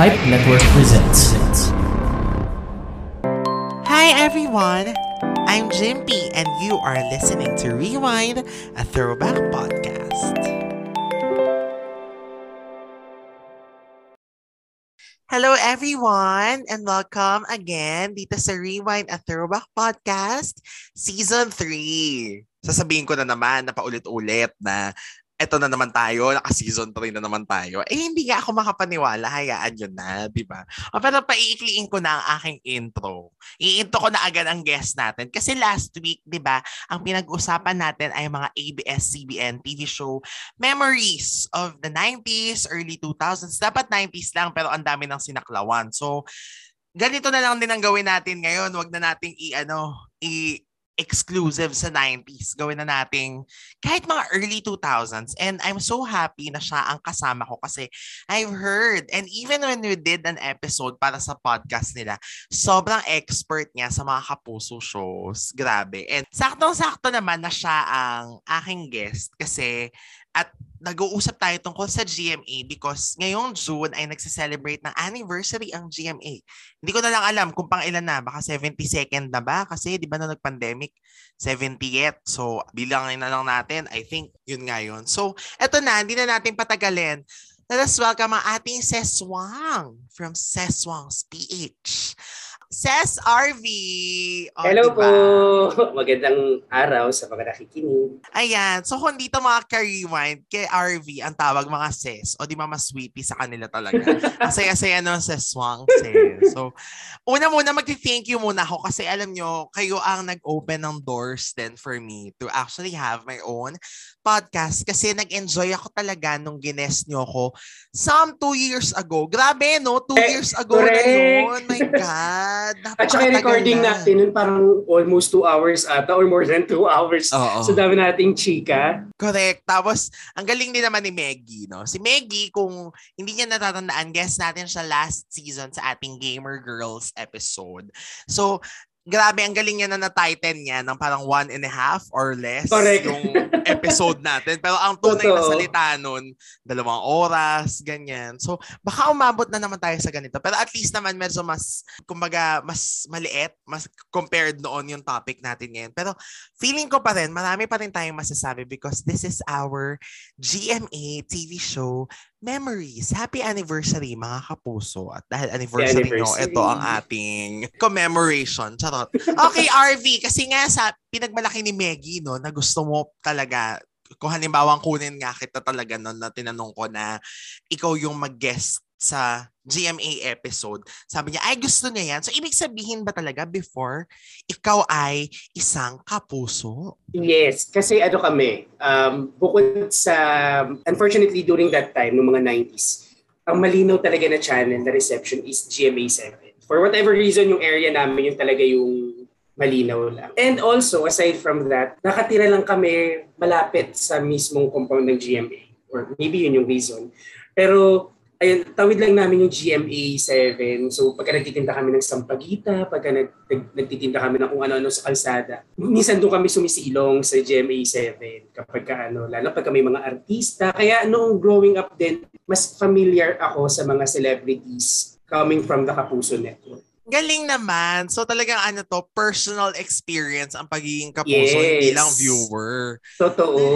Pipe Network presents. Hi everyone, I'm Jimpy and you are listening to Rewind, a throwback podcast. Hello everyone and welcome again dito sa Rewind, a throwback podcast, season 3. Sasabihin ko na naman na paulit-ulit na eto na naman tayo, naka-season 3 na naman tayo. Eh, hindi nga ako makapaniwala. Hayaan yun na, di ba? O, pero paiikliin ko na ang aking intro. I-intro ko na agad ang guest natin. Kasi last week, di ba, ang pinag-usapan natin ay mga ABS-CBN TV show memories of the 90s, early 2000s. Dapat 90s lang, pero ang dami ng sinaklawan. So, ganito na lang din ang gawin natin ngayon. Huwag na nating i-ano, i exclusive sa 90s. Gawin na nating kahit mga early 2000s. And I'm so happy na siya ang kasama ko kasi I've heard, and even when we did an episode para sa podcast nila, sobrang expert niya sa mga kapuso shows. Grabe. And saktong-sakto naman na siya ang aking guest kasi at nag-uusap tayo tungkol sa GMA because ngayong June ay nagse-celebrate ng anniversary ang GMA. Hindi ko na lang alam kung pang ilan na, baka 72nd na ba? Kasi di ba na nag-pandemic, 70th. So, bilangin na lang natin. I think yun nga yun. So, eto na, hindi na natin patagalin. Let us welcome ang ating Seswang from Seswang's PH. Ses RV. Oh, Hello diba? po. Magandang araw sa mga nakikinig. Ayan. So kung dito mga ka-rewind, kay RV ang tawag mga Ses. O di mama sweetie sa kanila talaga. ang saya-saya ng Seswang Ses. So una muna mag-thank you muna ako kasi alam nyo, kayo ang nag-open ng doors then for me to actually have my own podcast kasi nag-enjoy ako talaga nung gines nyo ko some two years ago. Grabe no? Two eh, years ago correct. na yun. My God. God. At saka recording na. natin nun parang almost two hours ata or more than two hours. Oo. So dami nating chika. Correct. Tapos, ang galing din naman ni Maggie. No? Si Maggie, kung hindi niya natatandaan, guest natin siya last season sa ating Gamer Girls episode. So, grabe, ang galing niya na na-tighten niya ng parang one and a half or less Correct. yung episode natin. Pero ang tunay Totoo. na salita nun, dalawang oras, ganyan. So, baka umabot na naman tayo sa ganito. Pero at least naman medyo mas, kumbaga, mas maliit, mas compared noon yung topic natin ngayon. Pero feeling ko pa rin, marami pa rin tayong masasabi because this is our GMA TV show memories. Happy anniversary mga kapuso. At dahil anniversary, anniversary. nyo, ito ang ating commemoration. Charot. Okay, RV, kasi nga sa pinagmalaki ni Maggie, no, na gusto mo talaga kung halimbawa kunin nga kita talaga no, na tinanong ko na ikaw yung mag-guest sa GMA episode. Sabi niya, ay gusto niya yan. So, ibig sabihin ba talaga before, ikaw ay isang kapuso? Yes, kasi ano kami, um, bukod sa, unfortunately during that time, noong mga 90s, ang malinaw talaga na channel na reception is GMA7. For whatever reason, yung area namin, yung talaga yung malinaw lang. And also, aside from that, nakatira lang kami malapit sa mismong compound ng GMA. Or maybe yun yung reason. Pero ayun, tawid lang namin yung GMA 7. So pagka nagtitinda kami ng sampagita, pagka nag, nag, nagtitinda kami ng kung ano-ano sa kalsada, minsan doon kami sumisilong sa GMA 7 kapag ka, ano, lalo pagka may mga artista. Kaya noong growing up din, mas familiar ako sa mga celebrities coming from the Kapuso Network. Galing naman. So talagang ano to, personal experience ang pagiging kapuso yes. bilang viewer. Totoo.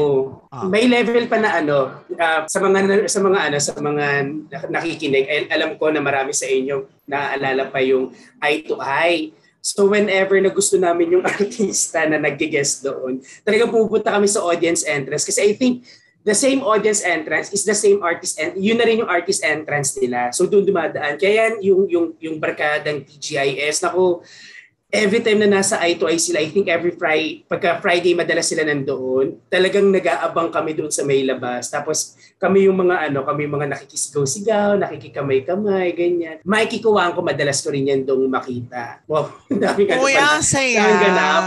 Ah. May level pa na ano, uh, sa mga sa mga ano, sa mga nakikinig, ay, alam ko na marami sa inyo naaalala pa yung eye to eye. So whenever na gusto namin yung artista na nag-guest doon, talagang pupunta kami sa audience entrance kasi I think the same audience entrance is the same artist and yun na rin yung artist entrance nila. So doon dumadaan. Kaya yan yung yung yung barkadang TGIS nako every time na nasa eye to eye sila, I think every Friday, pagka Friday madalas sila nandoon, talagang nag-aabang kami doon sa may labas. Tapos kami yung mga ano, kami yung mga nakikisigaw-sigaw, nakikikamay-kamay, ganyan. Makikikuhaan ko madalas ko rin yan doon makita. Wow, daming ano Kuya, saya. ganap.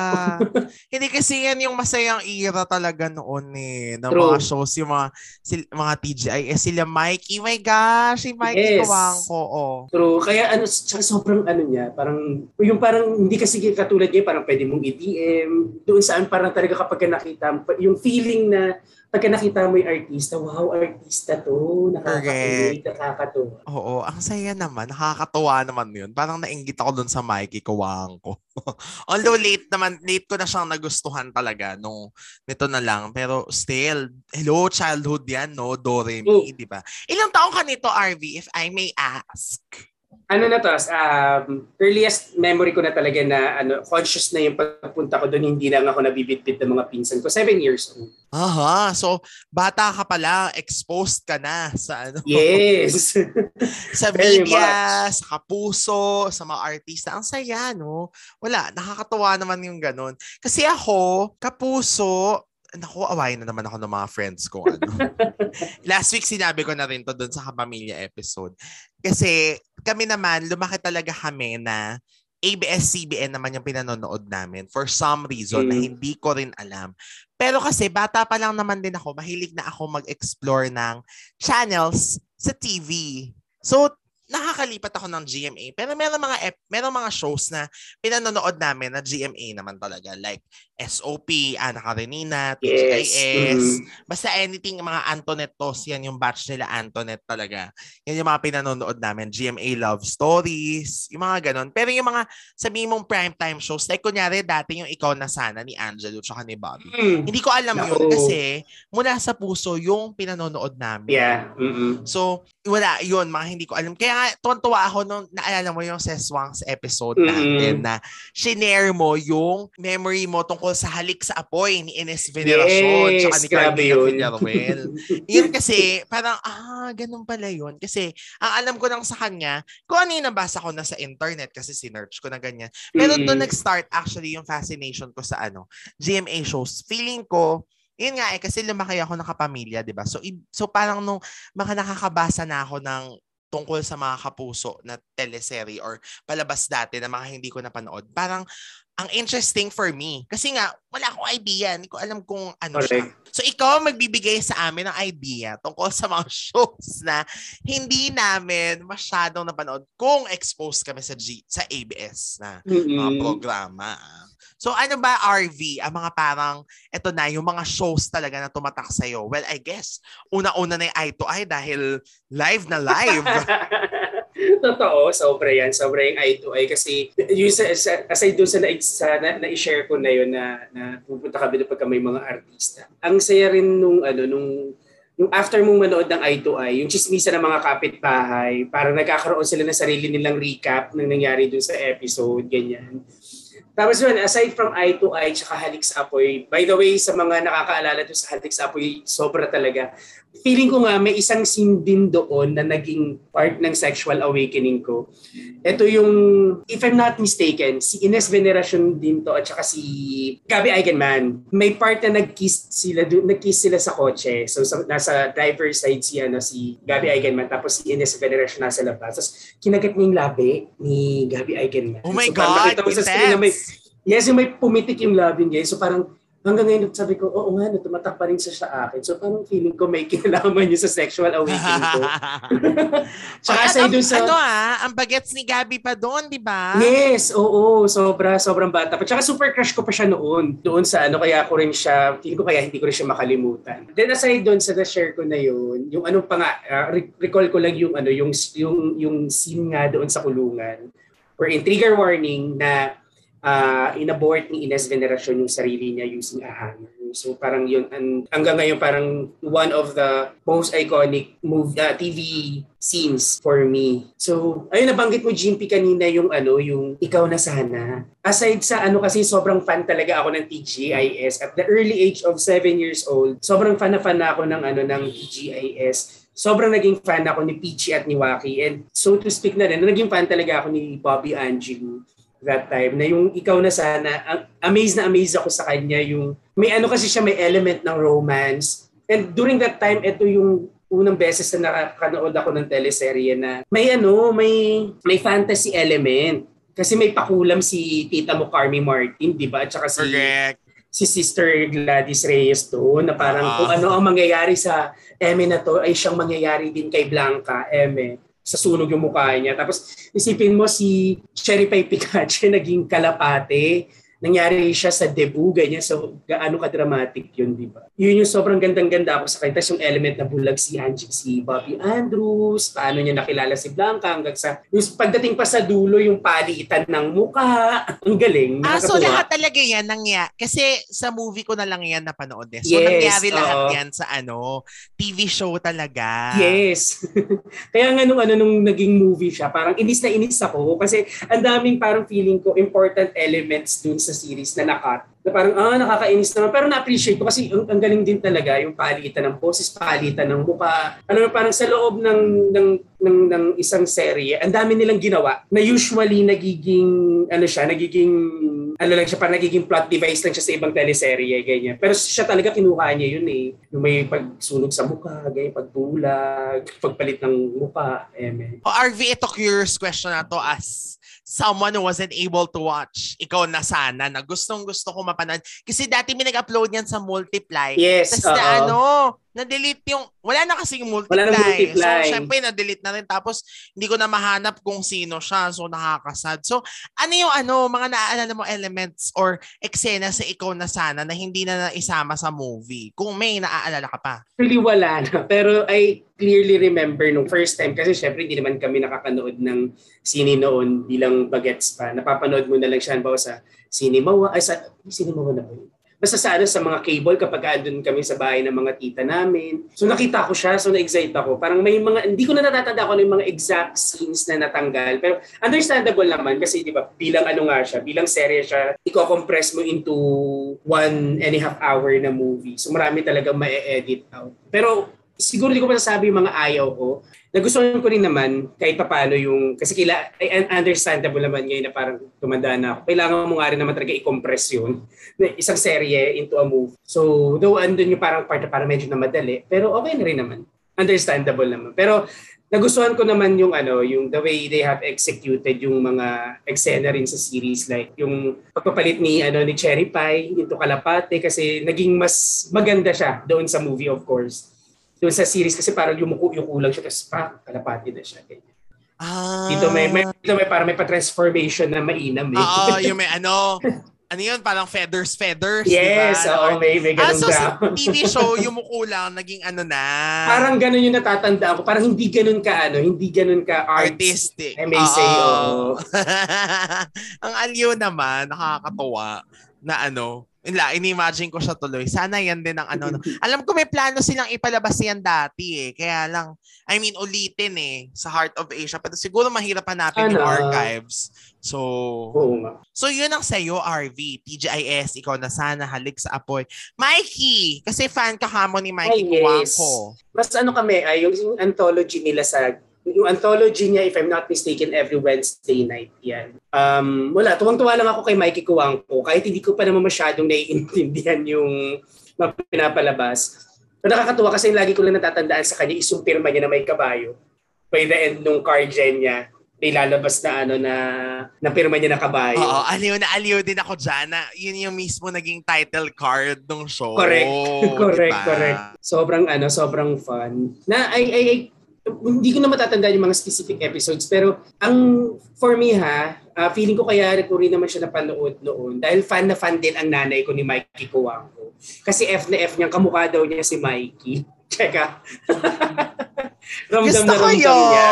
Hindi kasi yan yung masayang era talaga noon eh, ng True. mga shows, yung mga, sil, mga TGI, eh, sila Mikey, my gosh, si Mikey yes. ko, oh. True, kaya ano, sobrang ano niya, parang, yung parang hindi kasi katulad niya, parang pwede mong i-DM. Doon saan parang talaga kapag nakita, yung feeling na pagka nakita mo yung artista, wow, artista to. Nakakakilig, nakakatuwa. Oo, ang saya naman. Nakakatuwa naman yun. Parang nainggit ako dun sa Mikey Kuwang ko. Although late naman, late ko na siyang nagustuhan talaga nung nito na lang. Pero still, hello, childhood yan, no? Doremi, oh. di ba? Ilang taong ka nito, RV, if I may ask? Ano na to, um, earliest memory ko na talaga na ano, conscious na yung pagpunta ko doon, hindi lang ako nabibitbit ng mga pinsan ko. Seven years old. Aha, so bata ka pala, exposed ka na sa ano? Yes. sa media, sa kapuso, sa mga artista. Ang saya, no? Wala, nakakatuwa naman yung ganun. Kasi ako, kapuso, Naku, awayin na naman ako ng mga friends ko. Ano. Last week sinabi ko na rin to doon sa kapamilya episode. Kasi kami naman, lumaki talaga kami na ABS-CBN naman yung pinanonood namin for some reason mm. na hindi ko rin alam. Pero kasi bata pa lang naman din ako, mahilig na ako mag-explore ng channels sa TV. So, nakakalipat ako ng GMA. Pero meron mga ep- meron mga shows na pinanonood namin na GMA naman talaga. Like SOP, Ana Karenina, TGIS. Yes. Mm-hmm. Basta anything, mga Antoinette Tos, yan yung batch nila Antoinette talaga. Yan yung mga pinanonood namin. GMA Love Stories, yung mga ganon. Pero yung mga sabihin mong primetime shows, like kunyari dati yung Ikaw na Sana ni Angelo tsaka ni Bobby. Mm. Hindi ko alam no. yun kasi mula sa puso yung pinanonood namin. Yeah. Mm-hmm. So, wala yun, mga hindi ko alam. Kaya tuwan-tuwa ako nung naalala mo yung Seswang's episode mm-hmm. natin na shinare mo yung memory mo tungkol tungkol sa halik sa apoy ni Ines Veneracion yes, tsaka ni Carmina Villaruel. yun kasi, parang, ah, ganun pala yun. Kasi, ang alam ko lang sa kanya, kung ano yung nabasa ko na sa internet kasi sinerch ko na ganyan. Pero mm-hmm. doon nag-start actually yung fascination ko sa ano, GMA shows. Feeling ko, yun nga eh, kasi lumaki ako ng kapamilya, di ba? So, so parang nung maka nakakabasa na ako ng tungkol sa mga kapuso na teleserye or palabas dati na mga hindi ko napanood. Parang ang interesting for me. Kasi nga, wala akong idea. Hindi ko alam kung ano okay. siya. So, ikaw magbibigay sa amin ng idea tungkol sa mga shows na hindi namin masyadong napanood kung exposed kami sa G, sa ABS na mm-hmm. mga programa. So ano ba RV, ang mga parang, eto na, yung mga shows talaga na tumatak sa'yo? Well, I guess, una-una na yung eye to eye dahil live na live. Totoo, sobra yan. Sobra yung eye to eye. Kasi yung sa, sa, aside doon sa, na, sa na, na-share ko na yun na, na pupunta kami pagka may mga artista. Ang saya rin nung, ano, nung yung after mong manood ng eye to eye, yung chismisa ng mga kapitbahay, parang nagkakaroon sila ng sarili nilang recap ng nangyari dun sa episode, ganyan. Tapos yun, aside from eye to eye tsaka halik sa apoy, by the way, sa mga nakakaalala doon sa halik sa apoy, sobra talaga. Feeling ko nga may isang scene din doon na naging part ng sexual awakening ko. Ito yung, if I'm not mistaken, si Ines Veneracion din to at saka si Gabby Eigenman. May part na nag-kiss sila, nag-kiss sila sa kotse. So sa, nasa driver side si, ano, si Gabby Eigenman tapos si Ines Veneracion nasa labas. Tapos kinagat niya yung labi ni Gabby Eigenman. Oh my so, God! Mo sa screen na may, Yes, yung may pumitik yung loving guys. So parang hanggang ngayon sabi ko, oo nga, no, tumatak pa rin siya sa akin. So parang feeling ko may kinalaman niya sa sexual awakening ko. Tsaka sa doon sa... Ano ah, ang bagets ni Gabby pa doon, di ba? Yes, oo, sobra, sobrang bata. At saka super crush ko pa siya noon. Doon sa ano, kaya ko rin siya, feeling ko kaya hindi ko rin siya makalimutan. Then aside doon sa na-share ko na yun, yung ano pa nga, uh, recall ko lang yung ano, yung, yung, yung scene nga doon sa kulungan. Or in trigger warning na uh, inabort ni Ines Veneracion yung sarili niya using a hammer. So parang yun, and hanggang ngayon parang one of the most iconic move, uh, TV scenes for me. So, ayun nabanggit mo Jimpy kanina yung ano, yung ikaw na sana. Aside sa ano kasi sobrang fan talaga ako ng TGIS at the early age of 7 years old. Sobrang fan na fan ako ng ano ng TGIS sobrang naging fan ako ni Peachy at ni Waki. And so to speak na rin, naging fan talaga ako ni Bobby Angelou that time na yung ikaw na sana amazed na amazed ako sa kanya yung may ano kasi siya may element ng romance and during that time ito yung unang beses na nakakanood ako ng teleserye na may ano may may fantasy element kasi may pakulam si tita mo Carmi Martin di ba at saka si Correct. si Sister Gladys Reyes to na parang uh-huh. kung ano ang mangyayari sa Eme na to ay siyang mangyayari din kay Blanca Eme sa sunog yung mukha niya. Tapos isipin mo si Cherry Pie Pikachu naging kalapate nangyari siya sa debut, ganyan. So, gaano ka-dramatic yun, di ba? Yun yung sobrang gandang-ganda ako sa kanya. Tapos yung element na bulag si Angie, si Bobby Andrews, paano niya nakilala si Blanca hanggang sa, yung pagdating pa sa dulo, yung palitan ng muka. Ang galing. Ah, so lahat talaga yan nangyari. Kasi sa movie ko na lang yan napanood eh. So Yes, nangyari lahat oo. yan sa ano, TV show talaga. Yes. Kaya nga nung ano nung naging movie siya, parang inis na inis ako kasi ang daming parang feeling ko important elements dun sa series na nakat. Na parang ah nakakainis naman pero na-appreciate ko kasi ang, ang galing din talaga yung palitan ng boses, palitan ng mukha. Ano parang sa loob ng ng ng, ng isang serye, ang dami nilang ginawa na usually nagiging ano siya, nagiging ano lang siya, parang nagiging plot device lang siya sa ibang teleserye, ganyan. Pero siya talaga kinuha niya yun eh. Yung may pagsunog sa mukha, ganyan, pagbulag, pagpalit ng mukha, eme. O RV, ito curious question na to as someone who wasn't able to watch ikaw na sana na gustong gusto ko mapanood. Kasi dati may nag-upload yan sa Multiply. Yes, Tapos na ano, na-delete yung, wala na kasing multiply. Wala na multiply. So, syempre, na-delete na rin. Tapos, hindi ko na mahanap kung sino siya. So, nakakasad. So, ano yung ano, mga naaalala mo elements or eksena sa ikaw na sana na hindi na naisama sa movie? Kung may naaalala ka pa. Actually, wala na. Pero I clearly remember nung first time, kasi syempre hindi naman kami nakakanood ng sine noon bilang bagets pa. Napapanood mo na lang siya, halimbawa sa Cinema, ay sa Cinema na ba yun? Basta sa, ano, sa mga cable kapag andun kami sa bahay ng mga tita namin. So nakita ko siya, so na-excite ako. Parang may mga, hindi ko na natatanda ko ano yung mga exact scenes na natanggal. Pero understandable naman kasi di ba bilang ano nga siya, bilang serye siya, i-compress mo into one and a half hour na movie. So marami talaga ma-edit out. Pero siguro di ko masasabi yung mga ayaw ko. Nagustuhan ko rin naman kahit papaano yung, kasi kila, understandable naman ngayon na parang tumanda na ako. Kailangan mo nga rin naman talaga i-compress yun isang serye into a movie. So, though andun yung parang part na parang medyo na madali, pero okay na rin naman. Understandable naman. Pero nagustuhan ko naman yung ano, yung the way they have executed yung mga eksena rin sa series like yung pagpapalit ni ano ni Cherry Pie into Kalapate kasi naging mas maganda siya doon sa movie of course. Doon sa series kasi parang yumuko-yuko lang siya tapos pa kalapati na siya. Ganyan. Ah. Dito may, may dito may parang may pa-transformation na mainam eh. Oo, yung may ano, ano yun, parang feathers, feathers, yes, di ba? oo, may, may Ah, ganun so sa. TV show, yung mukulang, naging ano na. parang ganun yung natatandaan ko. Parang hindi ganun ka ano, hindi ganun ka arts. artistic. I may say, oo. Ang aliw naman, nakakatuwa na ano, ila, ini-imagine ko siya tuloy. Sana yan din ang ano. no. Alam ko may plano silang ipalabas yan dati eh. Kaya lang, I mean, ulitin eh, sa Heart of Asia. Pero siguro mahirap hanapin yung Ano? archives. So, Oo nga. So yun ang sa'yo, RV. TGIS, ikaw na sana, halik sa apoy. Mikey! Kasi fan ka kamo ni Mikey Ay, yes. Mas ano kami, ay yung, yung anthology nila sa yung anthology niya, if I'm not mistaken, every Wednesday night yan. Um, wala, tuwang-tuwa lang ako kay Mikey Kuwangko. Kahit hindi ko pa naman masyadong naiintindihan yung mga pinapalabas. Pero nakakatuwa kasi lagi ko lang natatandaan sa kanya is yung pirma niya na may kabayo. By the end nung card gen niya, may lalabas na ano na na pirma niya na kabayo. Oo, aliw na aliw din ako dyan na yun yung mismo naging title card ng show. Correct. correct, diba? correct. Sobrang ano, sobrang fun. Na ay ay, ay hindi ko na matatandaan yung mga specific episodes pero ang for me ha, ah, feeling ko kaya ko rin naman siya napanood noon dahil fan na fan din ang nanay ko ni Mikey Kuwangko. Kasi F na F niyang kamukha daw niya si Mikey. Tsaka. ramdam Gusto na ko ramdam niya.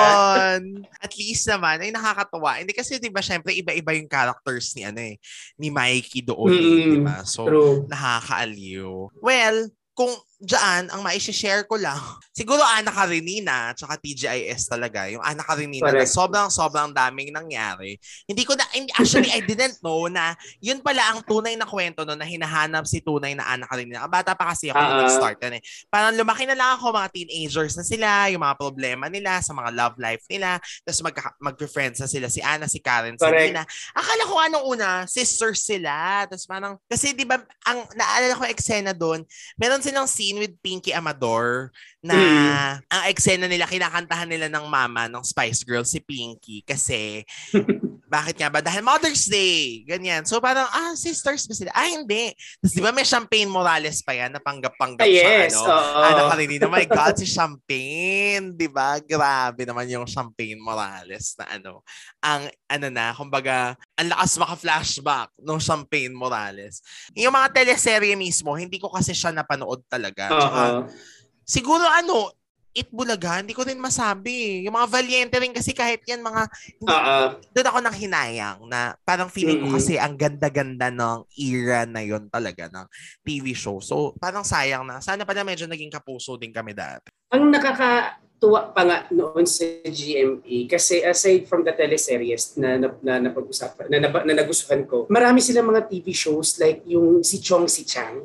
yun. At least naman, ay nakakatuwa. Hindi kasi di ba syempre iba-iba yung characters ni ano eh, ni Mikey doon eh, Mm, di ba? So, True. nakakaaliw. Well, kung dyan, ang maisha-share ko lang, siguro Ana Karenina tsaka TGIS talaga. Yung Ana Karenina na Correct. sobrang sobrang daming nangyari. Hindi ko na, actually I didn't know na yun pala ang tunay na kwento no na hinahanap si tunay na Ana Karenina. Bata pa kasi ako nung Ah, nag-start yan eh. Parang lumaki na lang ako, mga teenagers na sila, yung mga problema nila sa mga love life nila. Tapos mag, mag-friends na sila si Ana, si Karen, si Correct. Nina. Akala ko anong una, sisters sila. Tapos parang, kasi di ba, ang naalala ko eksena doon, meron silang scene with Pinky Amador na Mm. ang eksena nila, kinakantahan nila ng mama ng Spice Girls si Pinky kasi bakit nga ba? Dahil Mother's Day. Ganyan. So parang, ah, sisters ba sila? Ah, hindi. Tapos di ba may Champagne Morales pa yan, napanggap-panggap yes, sa ano. oo. Ano ka rin, my God, si Champagne. Di ba? Grabe naman yung Champagne Morales na ano. Ang, ano na, kumbaga, ang lakas maka-flashback ng Champagne Morales. Yung mga teleserye mismo, hindi ko kasi siya napanood talaga. Tsaka, Oo. Siguro ano, Itbulaga, hindi ko rin masabi. Yung mga Valiente rin kasi kahit yan mga, Oo. doon ako nang hinayang na parang feeling ko Mm-mm. kasi ang ganda-ganda ng era na yon talaga ng TV show. So parang sayang na. Sana pala medyo naging kapuso din kami dati. Ang nakakatuwa pa nga noon sa GMA kasi aside from the teleseries na na, na napag-usapan na, na, na nagustuhan ko, marami silang mga TV shows like yung si Chong si Chang.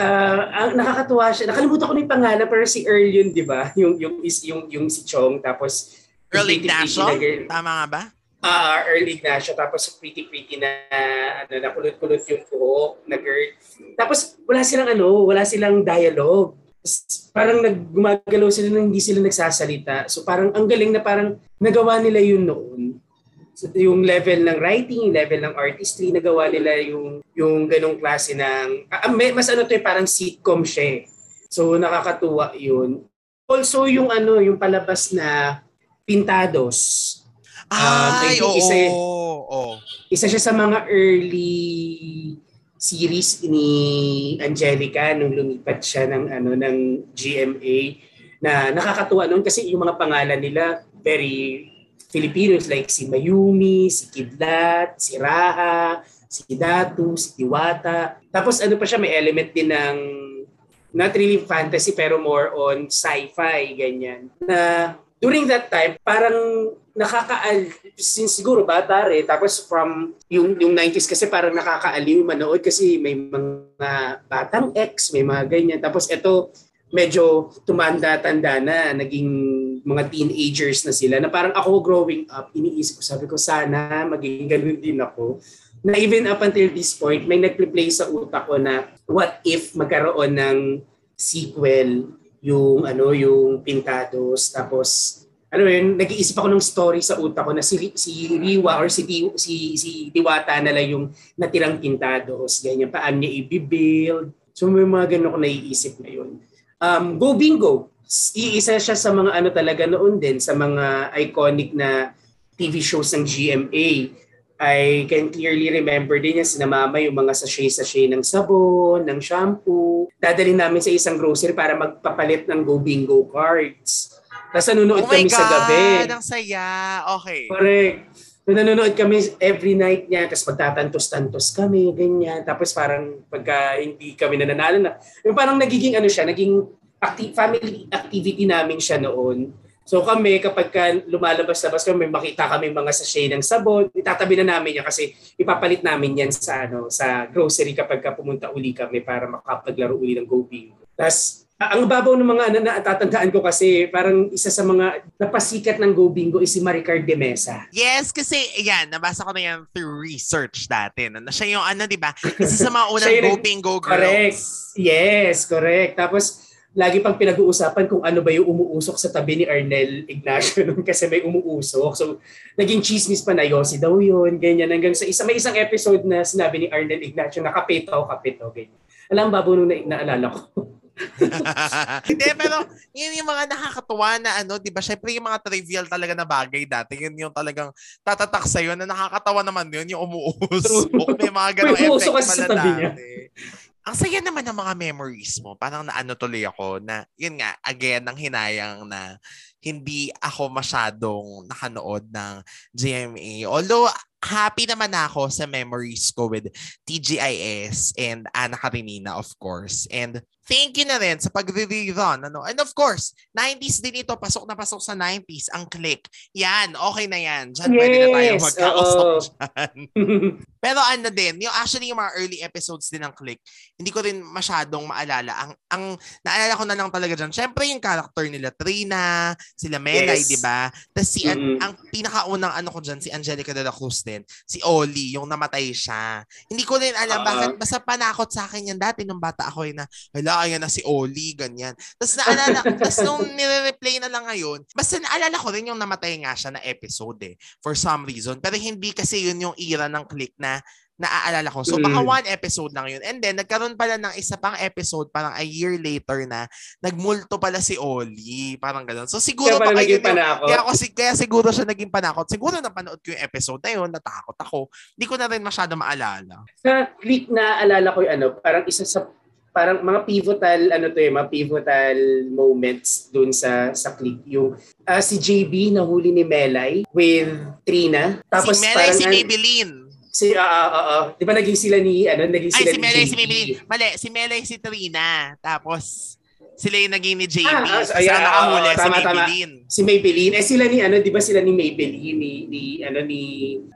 Ang nakakatuwa siya. Nakalimutan ko na yung pangalan pero si Earl yun, 'di ba? Yung yung is yung yung si Chong tapos Earl Ignacio? Tama nga ba? Ah, Earl Ignacio tapos pretty pretty na ano na kulot-kulot yung buhok na girl. Tapos wala silang ano, wala silang dialogue. Parang naggumagalaw sila nang hindi sila nagsasalita. So parang ang galing na parang nagawa nila yun noon. So, yung level ng writing, yung level ng artistry, nagawa nila yung yung ganong klase ng ah, may- mas ano to eh, parang sitcom siya. eh. So nakakatuwa yun. Also yung ano, yung palabas na Pintados. Um, I Ay, think oo. isa- oo. isa siya sa mga early series ni Angelica nung lumipat siya ng ano ng GMA na nakakatuwa noon kasi yung mga pangalan nila very Filipinos like si Mayumi, si Kidlat, si Raha, si Datu, si Diwata. Tapos ano pa siya may element din ng not really fantasy pero more on sci-fi ganyan. Na during that time parang nakakaal since siguro bata rin tapos from yung yung 90s kasi parang nakakaaliw manood kasi may mga batang ex may mga ganyan tapos ito medyo tumanda-tanda na naging mga teenagers na sila na parang ako growing up iniisip ko sabi ko sana maging ganun din ako na even up until this point may nagpe-play sa utak ko na what if magkaroon ng sequel yung ano yung Pintados tapos ano yun, nag-iisip ako ng story sa utak ko na si, si Riwa or si, si, si Diwata na lang yung natirang Pintados, ganyan, paano niya i-build. So may mga ganun ako naiisip ngayon. Um, Go Bingo, iisa siya sa mga ano talaga noon din, sa mga iconic na TV shows ng GMA. I can clearly remember din yan, sinamama yung mga sachet-sachet ng sabon, ng shampoo. Dadalhin namin sa isang grocery para magpapalit ng Go Bingo cards. Tapos nanonood Oh my kami sa gabi. God, ang saya. Okay. Correct. So, nanonood kami every night niya, tapos magtatantos-tantos kami, ganyan. Tapos parang pagka hindi kami nananalo na, yung parang nagiging ano siya, naging acti- family activity namin siya noon. So kami, kapag ka lumalabas-labas kami, may makita kami mga sachet ng sabon, itatabi na namin yan kasi ipapalit namin yan sa ano sa grocery kapag ka pumunta uli kami para makapaglaro uli ng Go Bingo. Tapos ang babaw ng mga ano na tatandaan ko kasi parang isa sa mga napasikat ng Go Bingo is si Maricar de Mesa. Yes, kasi yan, nabasa ko na yan through research dati. Na, siya yung ano, di ba? Isa sa mga unang Go Bingo girls. Correct. Yes, correct. Tapos lagi pang pinag-uusapan kung ano ba yung umuusok sa tabi ni Arnel Ignacio nun kasi may umuusok. So, naging chismis pa na Yossi daw yun, ganyan. Hanggang sa isa, may isang episode na sinabi ni Arnel Ignacio na kapito, kapito, ganyan. Alam ba, nung na, naalala ko. Hindi, pero yun yung mga nakakatuwa na ano, di ba? Syempre yung mga trivial talaga na bagay dati, yun yung talagang tatatak sa'yo na nakakatawa naman yun, yung umuusok. May mga ganong effect kasi sa pala tabi niya. dati. Ang saya naman ng mga memories mo. Parang naano tuloy ako na, yun nga, again, ang hinayang na hindi ako masyadong nakanood ng GMA. Although, happy naman ako sa memories ko with TGIS and Ana Karenina, of course. And thank you na rin sa pagre-rerun. Ano? And of course, 90s din ito. Pasok na pasok sa 90s. Ang click. Yan, okay na yan. Diyan pwede na tayo Yes, magkausap oo. dyan. Pero ano din, yung actually yung mga early episodes din ng Click, hindi ko rin masyadong maalala. Ang ang naalala ko na lang talaga diyan. Syempre yung character nila Trina, sila Melay, Yes. 'di ba? Tapos si Mm-mm. ang pinakaunang ano ko diyan si Angelica de la Cruz din, si Oli, yung namatay siya. Hindi ko rin alam Ah. bakit basta panakot sa akin yan dati nung bata ako eh, na hala ayan na si Oli, ganyan. Tapos naalala, tapos nung nire-replay na lang ngayon, basta naalala ko rin yung namatay nga siya na episode eh, for some reason. Pero hindi kasi yun yung era ng click na naaalala ko. So baka mm. one episode lang yun. And then nagkaroon pala ng isa pang episode parang a year later na nagmulto pala si Oli. Parang gano'n. So siguro kaya baka yun yung, kaya, ako, kaya siguro siya naging panakot. Siguro napanood ko yung episode na yun, natakot ako. Hindi ko na rin masyado maalala. Sa click na alala ko yung ano, parang isa sa parang mga pivotal ano to eh, mga pivotal moments dun sa sa click yung uh, si JB nahuli ni Melay with Trina tapos si Melay parang, si Maybelline Si, uh. Uh, uh, Di ba naging sila ni, ano, naging Ay, sila si Melay, si Maybelline. Mali, si Melay, si Trina. Tapos, sila yung naging ni JB. Ah, ah, so, yeah, nakahuli, uh, si Maybelline. Tama. Si Maybelline. Eh, sila ni, ano, di ba sila ni Maybelline, ni, ni, ano, ni,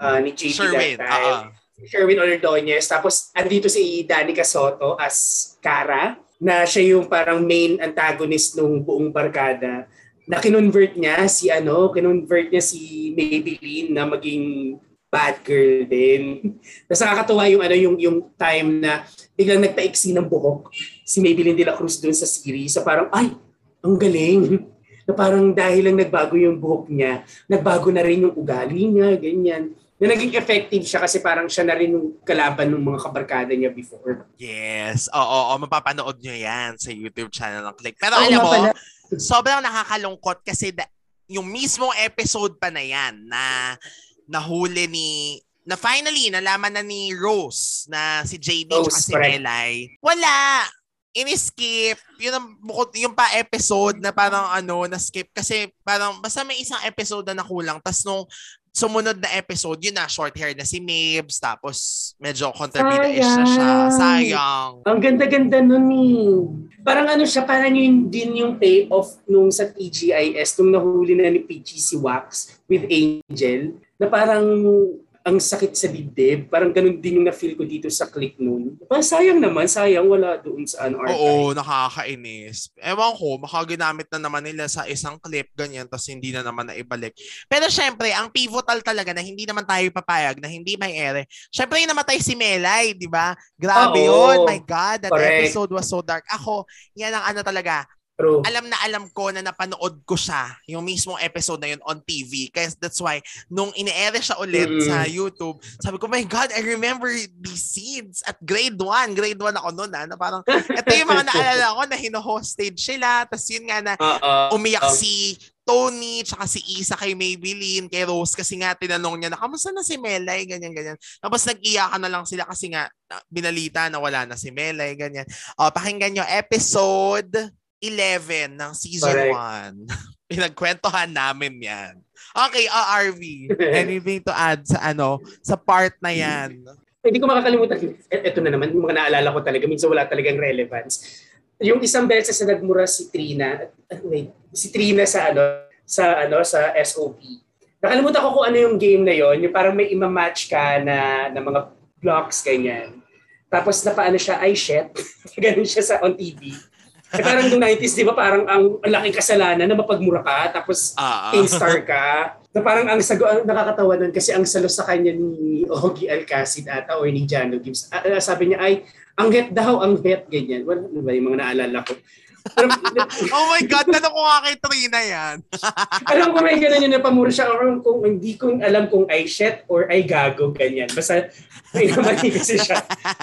uh, ni JB Sherwin, that time. Uh-huh. Sherwin Ordonez. Tapos, andito si Danica Soto as Kara, na siya yung parang main antagonist nung buong barkada na kinonvert niya si ano, kinonvert niya si Maybelline na maging bad girl din. Tapos nakakatuwa yung ano yung yung time na biglang nagpaiksi ng buhok si Maybelline de la Cruz doon sa series. So parang ay, ang galing. Na parang dahil lang nagbago yung buhok niya, nagbago na rin yung ugali niya, ganyan. Na naging effective siya kasi parang siya na rin yung kalaban ng mga kabarkada niya before. Yes. Oo, oo, mapapanood nyo yan sa YouTube channel ng Click. Pero alam mo, pala. sobrang nakakalungkot kasi da- yung mismo episode pa na yan na nahuli ni na finally nalaman na ni Rose na si JB at si Melay. Wala. Ini-skip. Yun ang bukod, yung pa episode na parang ano, na-skip kasi parang basta may isang episode na nakulang. Tapos nung sumunod na episode, yun na, short hair na si Mabes, tapos medyo contributor-ish na siya. Sayang. Ang ganda-ganda nun eh. Parang ano siya, parang yun din yung payoff nung sa TGIS, nung nahuli na ni PG si Wax with Angel na parang ang sakit sa dibdib. Parang ganun din yung na-feel ko dito sa click noon. Parang sayang naman, sayang wala doon sa ano archive. Oo, nakakainis. Ewan ko, makaginamit na naman nila sa isang clip ganyan tapos hindi na naman naibalik. Pero syempre, ang pivotal talaga na hindi naman tayo papayag na hindi may ere. Syempre, yung namatay si Melay, di ba? Grabe Oo, yun. My God, that correct. episode was so dark. Ako, yan ang ano talaga, True. Alam na alam ko na napanood ko siya, yung mismong episode na yun on TV. Kaya that's why, nung ine-air siya ulit mm-hmm. sa YouTube, sabi ko, my God, I remember these scenes at grade 1. Grade 1 ako noon, ah, na parang, ito yung mga naalala ko na hino-hostage sila. Tapos yun nga na uh-uh. umiyak uh-uh. si Tony, tsaka si Isa kay Maybelline, kay Rose, kasi nga tinanong niya na, kamusta na si Melay, ganyan, ganyan. Tapos nag-iyakan na lang sila kasi nga, binalita na wala na si Melay, ganyan. O, pakinggan nyo, episode 11 ng season 1. Pinagkwentuhan namin yan. Okay, uh, RV, anything to add sa ano, sa part na yan? Hindi ko makakalimutan. Ito na naman, yung mga naalala ko talaga. Minsan wala talagang relevance. Yung isang beses na nagmura si Trina, uh, wait, si Trina sa ano, sa ano, sa SOP. Nakalimutan ko kung ano yung game na yon, yung parang may ima-match ka na, na mga blocks, ganyan. Tapos na paano siya, ay shit. Ganun siya sa on TV. Eh, parang nung 90s, di ba, parang ang, laking kasalanan na mapagmura ka, tapos uh, uh. star ka. Na parang ang sago, ang nakakatawa nun kasi ang salo sa kanya ni Ogie Alcacid ata o ni Jano Gibbs. Uh, sabi niya ay, ang het daw, ang het, ganyan. Well, ano ba yung mga naalala ko? oh my God, tanong ko nga kay Trina yan. alam ko may ganun yun na pamura siya or kung hindi ko alam kung ay shit or ay gago, ganyan. Basta may namali kasi siya.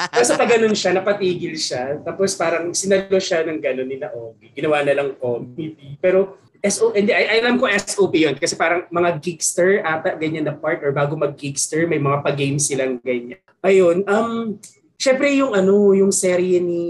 Basta pag ganun siya, napatigil siya. Tapos parang sinalo siya ng ganun nila Ogie. Ginawa na lang comedy. Pero SO, hindi, I, alam ko SOP yun kasi parang mga geekster ata ganyan na part or bago mag-geekster may mga pa-games silang ganyan. Ayun, um, Syempre yung ano, yung serye ni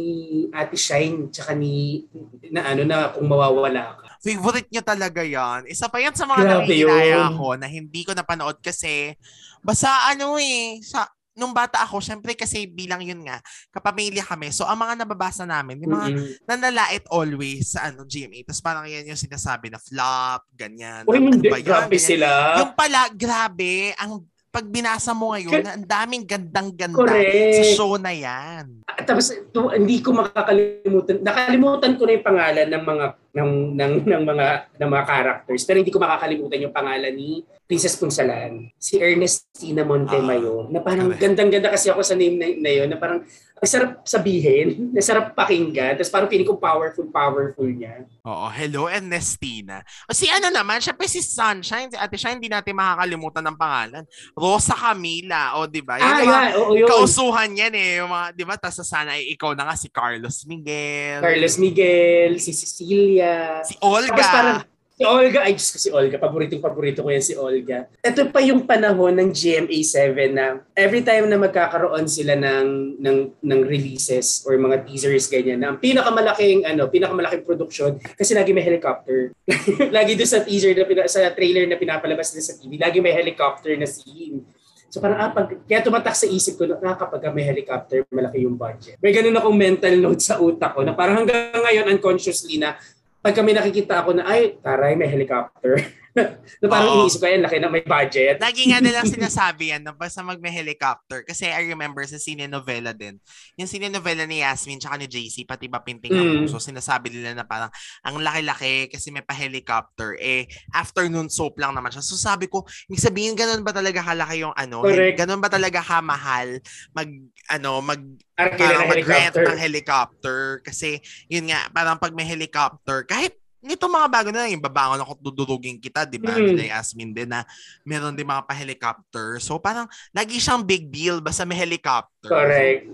Ate Shine tsaka ni na ano na kung mawawala ka. Favorite niya talaga 'yan. Isa pa 'yan sa mga nakikilaya ko na hindi ko napanood kasi basta ano eh sa nung bata ako, syempre kasi bilang yun nga, kapamilya kami. So, ang mga nababasa namin, yung mga mm-hmm. nanlalait always sa ano, GMA. Tapos parang yan yung sinasabi na flop, ganyan. Uy, hindi, ano grabe ganyan. sila. Yung pala, grabe, ang pag binasa mo ngayon, ang daming gandang-ganda sa show na yan. Tapos to, hindi ko makakalimutan, nakalimutan ko na yung pangalan ng mga ng ng ng mga ng mga characters. Pero hindi ko makakalimutan yung pangalan ni Princess Punsalan, si Ernestina Montemayor, uh, na parang okay. gandang-ganda kasi ako sa name na, na yun, na parang ang sarap sabihin, sarap pakinggan, tapos parang piling ko powerful, powerful niya. Oo, hello Ernestina. O si ano naman, syempre si Sunshine, si Ate Shine, hindi natin makakalimutan ng pangalan. Rosa Camila, o di ba? Ah, yeah, oo, yun. Kausuhan yan eh, yung mga, di ba? Tapos sana ay ikaw na nga si Carlos Miguel. Carlos Miguel, si Cecilia. Si Olga. Tapos parang, Si Olga, ay Diyos ko si Olga, paboritong paborito ko yan si Olga. Ito pa yung panahon ng GMA7 na every time na magkakaroon sila ng, ng, ng releases or mga teasers ganyan, na ang pinakamalaking, ano, pinakamalaking production, kasi lagi may helicopter. lagi doon sa teaser, na, sa trailer na pinapalabas nila sa TV, lagi may helicopter na scene. So parang ah, pag, kaya tumatak sa isip ko na kapag may helicopter, malaki yung budget. May ganun akong mental note sa utak ko na parang hanggang ngayon unconsciously na pag kami nakikita ako na, ay, taray, may helicopter. na parang Oo. iniisip ko, ay, laki na may budget. Lagi nga nilang sinasabi yan, no, basta mag may helicopter. Kasi I remember sa sine-novela din, yung sine-novela ni Yasmin tsaka ni JC, pati ba Pinting mm. Puso, sinasabi nila na parang, ang laki-laki kasi may pa-helicopter. Eh, afternoon soap lang naman siya. So sabi ko, ibig sabihin, ganun ba talaga kalaki yung ano? Correct. Ganun ba talaga kamahal mag, ano, mag, parang mag-rent ng helicopter. Kasi, yun nga, parang pag may helicopter, kahit nito mga bago na lang, yung babangon ako dudurugin kita, di ba? Mm. Yasmin din na meron din mga pa-helicopter. So parang lagi siyang big deal basta may helicopter. Correct.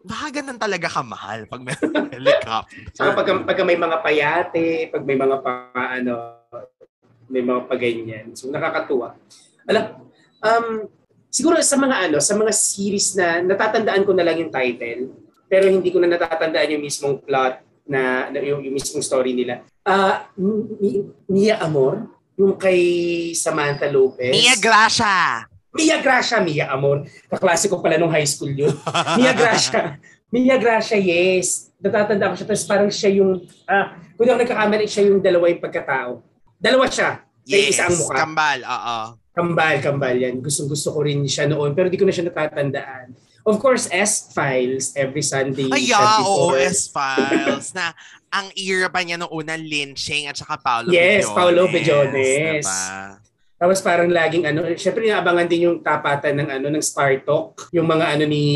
Baka ganun talaga kamahal pag may helicopter. Saka pag, pag may mga payate, pag may mga pa, ano, may mga paganyan. So nakakatuwa. Alam, um, siguro sa mga ano, sa mga series na natatandaan ko na lang yung title, pero hindi ko na natatandaan yung mismong plot na, na yung, yung mismong story nila. Uh, Mia Amor, yung kay Samantha Lopez. Mia Gracia! Mia Gracia, Mia Amor. Kaklase ko pala nung high school yun. Mia Gracia. Mia Gracia, yes. Natatanda ko siya. Tapos parang siya yung, ah, kung ako nagkakamali, siya yung dalawa yung pagkatao. Dalawa siya. Yes, isa ang mukha. kambal, oo. Kambal, kambal yan. Gustong gusto ko rin siya noon, pero di ko na siya natatandaan. Of course, S-Files every Sunday. Ay, yeah, oo, S-Files. na ang era pa niya nung unang lynching at saka Paolo yes, Bejones. Yes, Paolo Bejones. Diba? Tapos parang laging ano, syempre naabangan din yung tapatan ng ano ng Star Talk, yung mga ano ni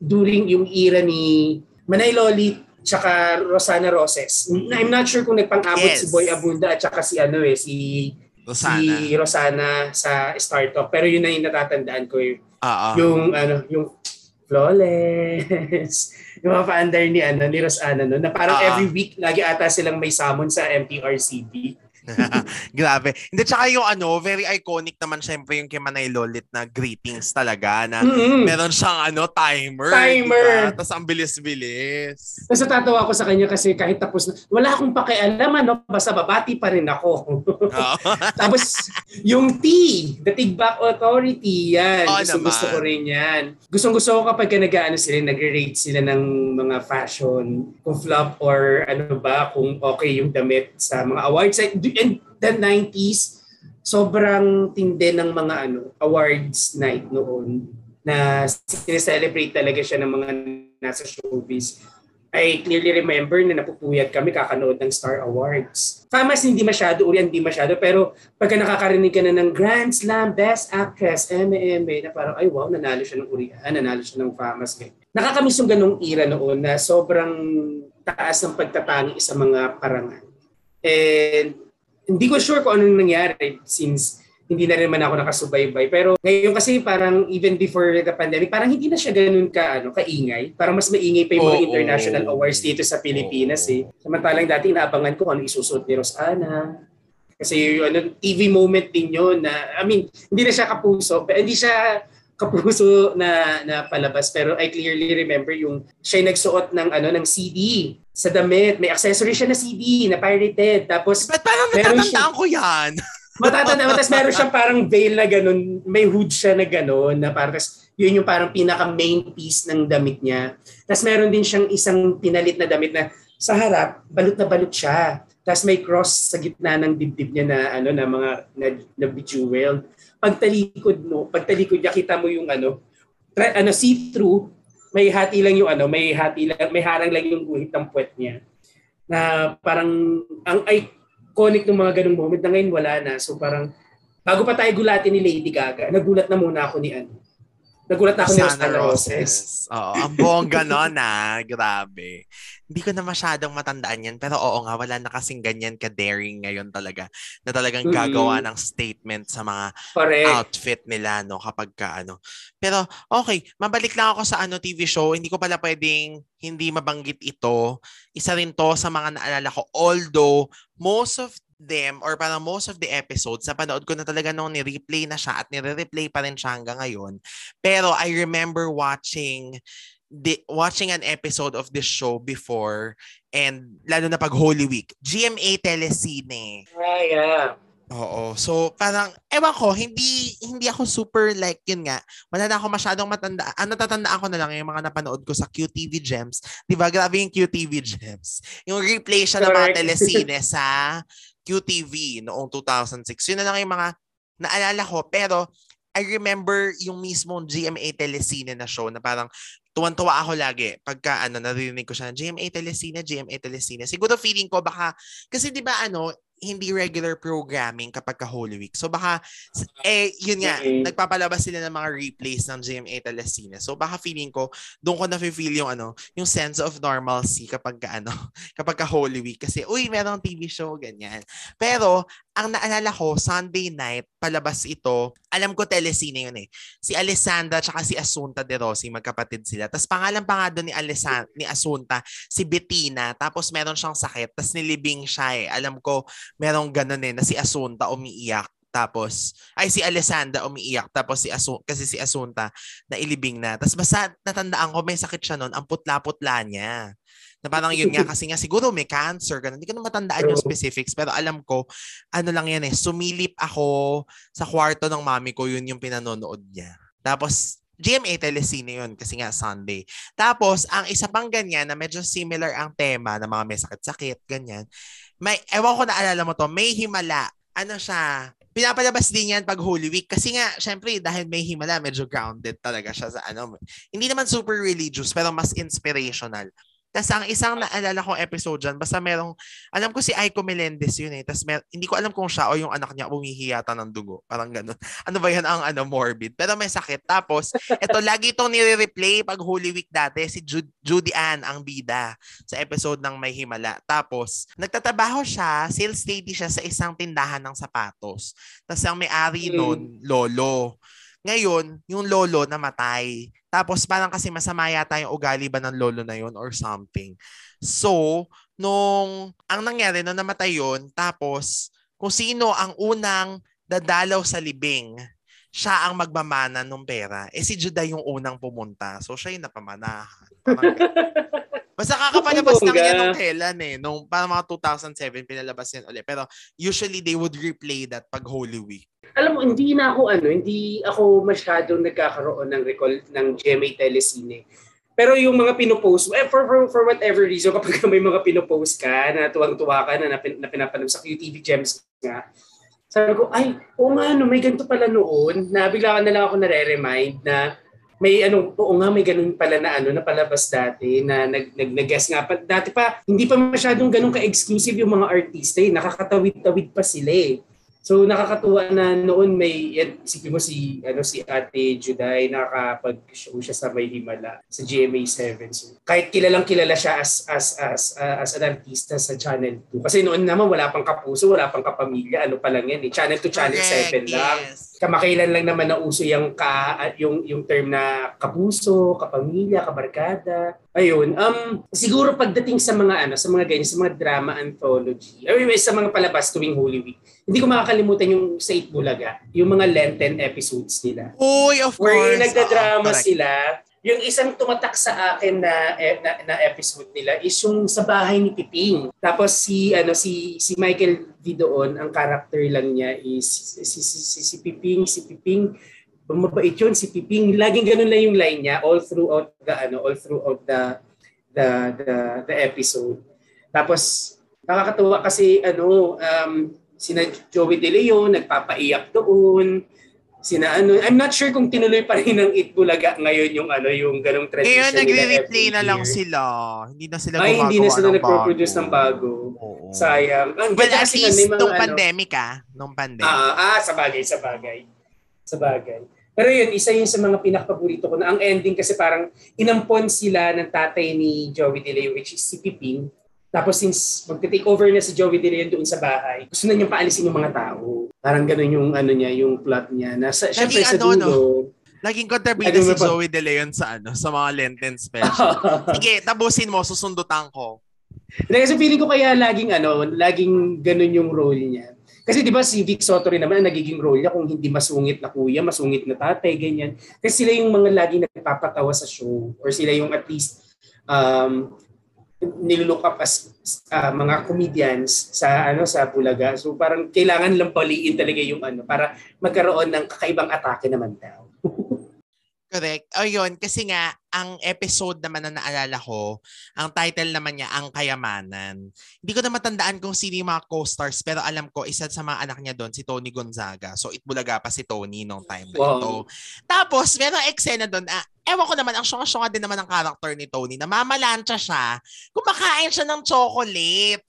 during yung era ni Manay Loli tsaka Rosana Roses. I'm not sure kung nagpang-abot yes. si Boy Abunda at tsaka si ano eh si Rosana. si Rosana sa Star Talk. Pero yun na yung natatandaan ko yung, uh-huh. yung ano yung flawless. yung mga pa-under ni, ano, ni Rosana, no? na parang uh-huh. every week, lagi ata silang may summon sa MTRCB. Grabe. Hindi, tsaka yung ano, very iconic naman syempre yung kay Manay Lolit na greetings talaga na mm-hmm. meron siyang ano, timer. Timer. Diba? Tapos ang bilis-bilis. Tapos natatawa ako sa kanya kasi kahit tapos na, wala akong pakialam ano, basta babati pa rin ako. Oh. Tapos yung T, the Tigback Authority, yan. Oh, gusto, gusto ko rin yan. Gustong gusto ko kapag nag-ano sila, nag-rate sila ng mga fashion, kung flop or ano ba, kung okay yung damit sa mga awards in the 90s, sobrang tindi ng mga ano awards night noon na sineselebrate talaga siya ng mga nasa showbiz. I clearly remember na napupuyat kami kakanood ng Star Awards. Famas hindi masyado, uri hindi masyado, pero pagka nakakarinig ka na ng Grand Slam Best Actress, MMA, na parang, ay wow, nanalo siya ng urian, nanalo siya ng Famas. Nakakamiss yung ganong era noon na sobrang taas ng pagtatangi sa mga parangan. And hindi ko sure kung anong nangyari since hindi na rin man ako nakasubaybay. Pero ngayon kasi parang even before the pandemic, parang hindi na siya ganun ka, ano, kaingay. Parang mas maingay pa yung mga oh, international oh, awards dito sa Pilipinas oh, eh. Samantalang dati inaabangan ko ano isusuot ni Rosana. Kasi yung ano, TV moment din yun na, I mean, hindi na siya kapuso, pero hindi siya kapuso na na palabas pero I clearly remember yung siya nagsuot ng ano ng CD sa damit. May accessory siya na CD na pirated. Tapos But parang natatandaan ko yan? Matatanda tapos meron siyang parang veil na ganun. May hood siya na ganun na parang yun yung parang pinaka main piece ng damit niya. Tapos meron din siyang isang pinalit na damit na sa harap balot na balot siya. Tapos may cross sa gitna ng dibdib niya na ano na mga na, na bejeweled. Pagtalikod mo, pagtalikod niya kita mo yung ano, tra- ano see-through, may hati lang yung ano, may hati lang, may harang lang yung guhit ng puwet niya. na parang ang iconic ng mga ganung moment na ngayon wala na. So parang bago pa tayo gulatin ni Lady Gaga, nagulat na muna ako ni ano. Nagulat na ako ni Osana Roses. Oo, ang bongga nun ah. Grabe. Hindi ko na masyadong matandaan yan. Pero oo nga, wala na kasing ganyan ka-daring ngayon talaga. Na talagang mm-hmm. gagawa ng statement sa mga Correct. outfit nila no kapag ka ano. Pero okay, mabalik lang ako sa ano TV show. Hindi ko pala pwedeng hindi mabanggit ito. Isa rin to sa mga naalala ko. Although, most of them or parang most of the episodes na panood ko na talaga nung ni-replay na siya at nire-replay pa rin siya hanggang ngayon. Pero I remember watching the watching an episode of this show before and lalo na pag Holy Week. GMA Telecine. Ah, yeah. Oo. So, parang, ewan ko, hindi hindi ako super like, yun nga, wala na ako masyadong matanda. Ano, tatandaan ko na lang yung mga napanood ko sa QTV Gems. Di ba? Grabe yung QTV Gems. Yung replay siya ng mga telesine sa QTV noong 2006. Yun na lang yung mga naalala ko. Pero I remember yung mismong GMA Telecine na show na parang tuwan-tuwa ako lagi pagka ano naririnig ko siya GMA Telecine, GMA Telecine. Siguro feeling ko baka kasi 'di ba ano hindi regular programming kapag ka Holy Week. So baka, eh, yun nga, mm-hmm. nagpapalabas sila ng mga replays ng GMA Telecine. So baka feeling ko, doon ko na-feel yung ano, yung sense of normalcy kapag ka, ano, kapag ka Holy Week. Kasi, uy, merong TV show, ganyan. Pero, ang naalala ko, Sunday night, palabas ito. Alam ko telesine yun eh. Si Alessandra tsaka si Asunta de Rossi, magkapatid sila. Tapos pangalan pa nga doon ni, Alessandra, ni Asunta, si Bettina. Tapos meron siyang sakit. Tapos nilibing siya eh. Alam ko, merong ganun eh, na si Asunta umiiyak. Tapos, ay si Alessandra umiiyak. Tapos si Asun, kasi si Asunta na ilibing na. Tapos basta natandaan ko may sakit siya noon, ang putla-putla niya. Na parang yun nga, kasi nga siguro may cancer, ganun. Hindi ko na matandaan yung specifics, pero alam ko, ano lang yan eh, sumilip ako sa kwarto ng mami ko, yun yung pinanonood niya. Tapos, GMA Telecine yun kasi nga Sunday. Tapos, ang isa pang ganyan na medyo similar ang tema ng mga may sakit-sakit, ganyan. May, ewan ko na alala mo to, may himala. Ano siya? Pinapalabas din yan pag Holy Week. Kasi nga, syempre, dahil may himala, medyo grounded talaga siya sa ano. Hindi naman super religious, pero mas inspirational. Tapos ang isang naalala kong episode dyan, basta merong, alam ko si Aiko Melendez yun eh. Tapos mer- hindi ko alam kung siya o yung anak niya umihiyata ng dugo. Parang ganun. Ano ba yan ang ano, morbid? Pero may sakit. Tapos, ito, lagi itong nire-replay pag Holy Week dati, si Ju- Judy Ann ang bida sa episode ng May Himala. Tapos, nagtatabaho siya, sales lady siya sa isang tindahan ng sapatos. Tapos ang may-ari mm. nun, lolo. Ngayon, yung lolo namatay. Tapos parang kasi masama yata yung ugali ba ng lolo na yun or something. So, nung ang nangyari nung namatay yun, tapos kung sino ang unang dadalaw sa libing, siya ang magmamana ng pera. Eh si Judah yung unang pumunta. So siya yung napamanahan. Basta kakapalabas lang yan nung kailan eh. Nung parang mga 2007, pinalabas yan ulit. Pero usually they would replay that pag Holy Week alam mo, hindi na ako ano, hindi ako masyadong nagkakaroon ng recall ng GMA Telecine. Pero yung mga pinopost, eh, for, for, for whatever reason, kapag may mga pinopost ka na tuwang-tuwa ka na, na, na pinapanood sa QTV Gems nga, sabi ko, ay, oo nga, no, may ganito pala noon, na bigla ka na lang ako nare-remind na may ano, oo nga, may ganun pala na ano, na palabas dati, na nag, nag, nag-guess nga. Pa, dati pa, hindi pa masyadong ganun ka-exclusive yung mga artista eh. Nakakatawid-tawid pa sila eh. So nakakatuwa na noon may isipin mo si ano si Ate Juday nakakapag-show siya sa May Himala sa GMA 7. So kahit kilalang kilala siya as as as uh, as an artista sa Channel 2. Kasi noon naman wala pang kapuso, wala pang kapamilya, ano pa lang yan, eh. Channel 2, Channel 7 lang. Yes kamakailan lang naman na uso yung ka yung yung term na kapuso, kapamilya, kabarkada. Ayun, um siguro pagdating sa mga ano, sa mga ganyan, sa mga drama anthology. I mean, sa mga palabas tuwing Holy Week. Hindi ko makakalimutan yung sa Bulaga, yung mga Lenten episodes nila. Uy, of course. Where nagda-drama oh, sila yung isang tumatak sa akin na, eh, na, na episode nila is yung sa bahay ni Piping. Tapos si ano si si Michael V ang character lang niya is si si, si, si Piping, si Piping mabait yun si Piping. Laging ganun lang yung line niya all throughout the ano all throughout the the the, the episode. Tapos nakakatuwa kasi ano um sina Joey De Leon nagpapaiyak doon sina ano, I'm not sure kung tinuloy pa rin ng Itbulaga ngayon yung ano, yung ganong tradition. Ngayon, nagre-replay na lang sila. Hindi na sila Ay, hindi na sila nagpo-produce ng bago. Oo. Sayang. Ang Well, at least mga nung ano- pandemic ah. Nung pandemic. Ah, ah, sa bagay, sa bagay. Sa bagay. Pero yun, isa yun sa mga pinakapaborito ko na ang ending kasi parang inampon sila ng tatay ni Joey De Leon which is si Piping. Tapos since magte-take over na si Joey De Leon doon sa bahay, gusto na niyang paalisin yung mga tao. Parang ganun yung ano niya, yung plot niya. Nasa, syempre sa ano, no? dulo. Laging kontrabida si pa- Joey De Leon sa ano, sa mga Lenten special. Sige, tapusin mo, susundutan ko. Hindi, kasi feeling ko kaya laging ano, laging ganun yung role niya. Kasi di ba si Vic Soto rin naman ang nagiging role niya kung hindi masungit na kuya, masungit na tatay, ganyan. Kasi sila yung mga laging nagpapatawa sa show or sila yung at least um, nilook up as uh, mga comedians sa ano sa Bulaga. So parang kailangan lang paliin talaga yung ano para magkaroon ng kakaibang atake naman daw. Correct. O yun, kasi nga, ang episode naman na naalala ko, ang title naman niya, Ang Kayamanan. Hindi ko na matandaan kung sino yung mga co-stars, pero alam ko, isa sa mga anak niya doon, si Tony Gonzaga. So, itbulaga pa si Tony nung time na Wow. ito. Tapos, merong eksena doon, ah, ewan ko naman, ang syonga-syonga din naman ng character ni Tony, na mamalansya siya, kumakain siya ng chocolate.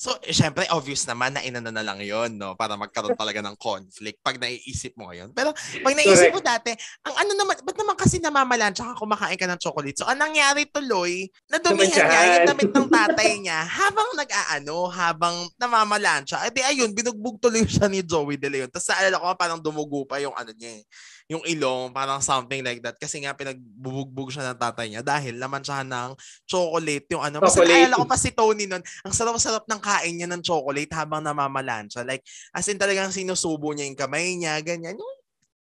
So, eh, syempre, obvious naman na inano na lang yon no? Para magkaroon talaga ng conflict pag naiisip mo ngayon. Pero pag naisip mo dati, ang ano naman, ba't naman kasi namamalan tsaka kumakain ka ng chocolate? So, ang nangyari tuloy, nadumihan niya yung damit ng tatay niya habang nag-aano, habang namamalan siya. Eh di ayun, binugbog tuloy siya ni Joey De Leon. Tapos naalala ko parang dumugo pa yung ano niya eh, yung ilong, parang something like that. Kasi nga pinagbubugbog siya ng tatay niya dahil naman siya ng chocolate yung ano. Chocolate. naalala ko pa si Tony nun, ang sarap-sarap ng kain niya ng chocolate habang namamalan siya. Like, as in talagang sinusubo niya yung kamay niya, ganyan. Yung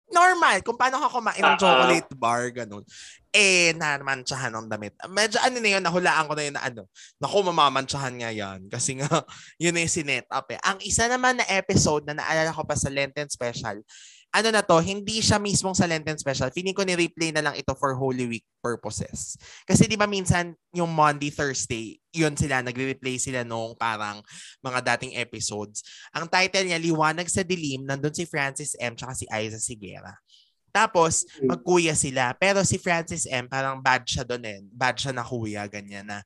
normal, kung paano ka kumain ng Ah, ah. chocolate bar, ganun. Eh, namantsahan ng damit. Medyo ano na yun, nahulaan ko na yun na ano, naku, mamamantsahan nga yan. Kasi nga, yun na yung sinet up eh. Ang isa naman na episode na naalala ko pa sa Lenten Special, ano na to, hindi siya mismong sa Lenten Special. Feeling ko ni-replay na lang ito for Holy Week purposes. Kasi di ba minsan yung Monday, Thursday, yun sila, nagre-replay sila nung parang mga dating episodes. Ang title niya, Liwanag sa Dilim, nandun si Francis M. tsaka si Aiza Sigera. Tapos, magkuya sila. Pero si Francis M, parang bad siya doon eh. Bad siya na kuya, ganyan na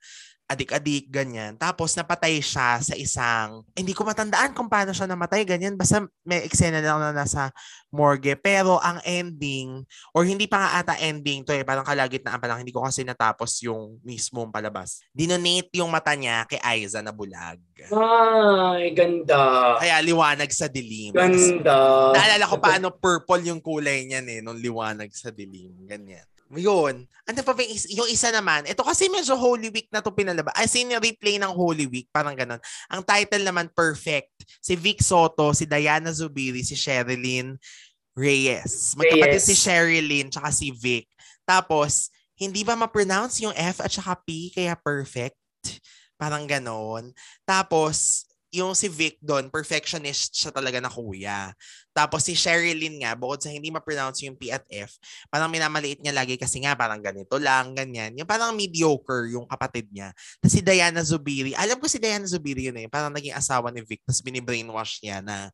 adik-adik, ganyan. Tapos napatay siya sa isang, hindi ko matandaan kung paano siya namatay, ganyan. Basta may eksena lang na nasa morgue. Pero ang ending, or hindi pa nga ata ending to eh, parang kalagitnaan pa lang, hindi ko kasi natapos yung mismong palabas. Dinonate yung mata niya kay Aiza na bulag. Ay, ganda. Kaya liwanag sa dilim. Ganda. Naalala ko paano purple yung kulay niyan eh, nung liwanag sa dilim. Ganyan. Yun. Ano pa ba yung is- yung isa naman? Ito kasi medyo Holy Week na to pinalaba. As in, replay ng Holy Week. Parang ganun. Ang title naman, Perfect. Si Vic Soto, si Diana Zubiri, si Sherilyn Reyes. Magkapatid Reyes. si Sherilyn tsaka si Vic. Tapos, hindi ba ma-pronounce yung F at saka P kaya perfect? Parang ganon. Tapos, yung si Vic doon, perfectionist siya talaga na kuya. Tapos si Sherilyn nga, bukod sa hindi ma-pronounce yung P at F, parang minamaliit niya lagi kasi nga parang ganito lang, ganyan. Yung parang mediocre yung kapatid niya. Tapos si Diana Zubiri, alam ko si Diana Zubiri yun eh, parang naging asawa ni Vic, tapos binibrainwash niya na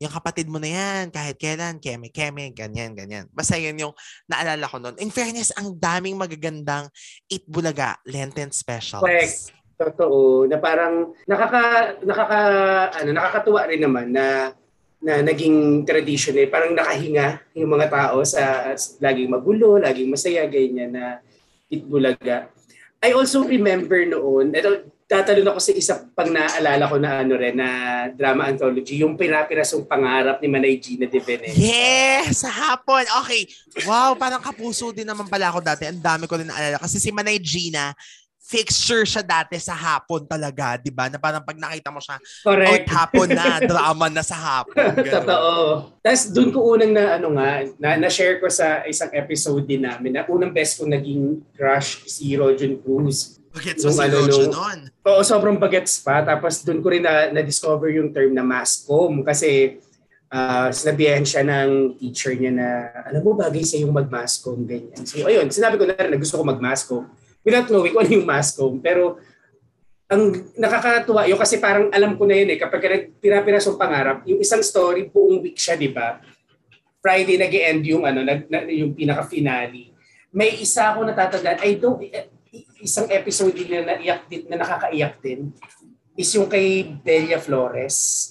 yung kapatid mo na yan, kahit kailan, keme, keme, ganyan, ganyan. Basta yun yung naalala ko noon. In fairness, ang daming magagandang Itbulaga Lenten specials. Correct. Totoo, na parang nakaka nakaka ano nakakatuwa rin naman na na naging tradition eh. Parang nakahinga yung mga tao sa laging magulo, laging masaya, ganyan na itbulaga. I also remember noon, ito, tatalon ako sa isa pang naalala ko na ano rin, na drama anthology, yung pinapirasong pangarap ni Manay Gina de Veneza. Yes! Sa hapon. Okay. Wow, parang kapuso din naman pala ako dati. Ang dami ko rin naalala. Kasi si Manay Gina, fixture siya dati sa hapon talaga, di ba? Na parang pag nakita mo siya, Correct. hapon na, drama na sa hapon. Totoo. Tapos doon ko unang na ano nga, na, na-share ko sa isang episode din namin na unang best ko naging crush si Rojan Cruz. Gets mo si ano, Rojo nun. Oo, sobrang bagets pa. Tapos doon ko rin na, na-discover yung term na mascom kasi uh, sinabihan siya ng teacher niya na alam mo bagay sa yung mag-mascom, ganyan. So ayun, sinabi ko na rin na gusto ko mag-mascom. Without knowing kung ano yung mascom. Pero ang nakakatuwa yun kasi parang alam ko na yun eh kapag pinapirasong pangarap, yung isang story buong week siya, di ba? Friday nag end yung ano, nag, na, yung pinaka-finale. May isa ako natatandaan, I don't, eh, isang episode din na naiyak din, na nakakaiyak din is yung kay Delia Flores.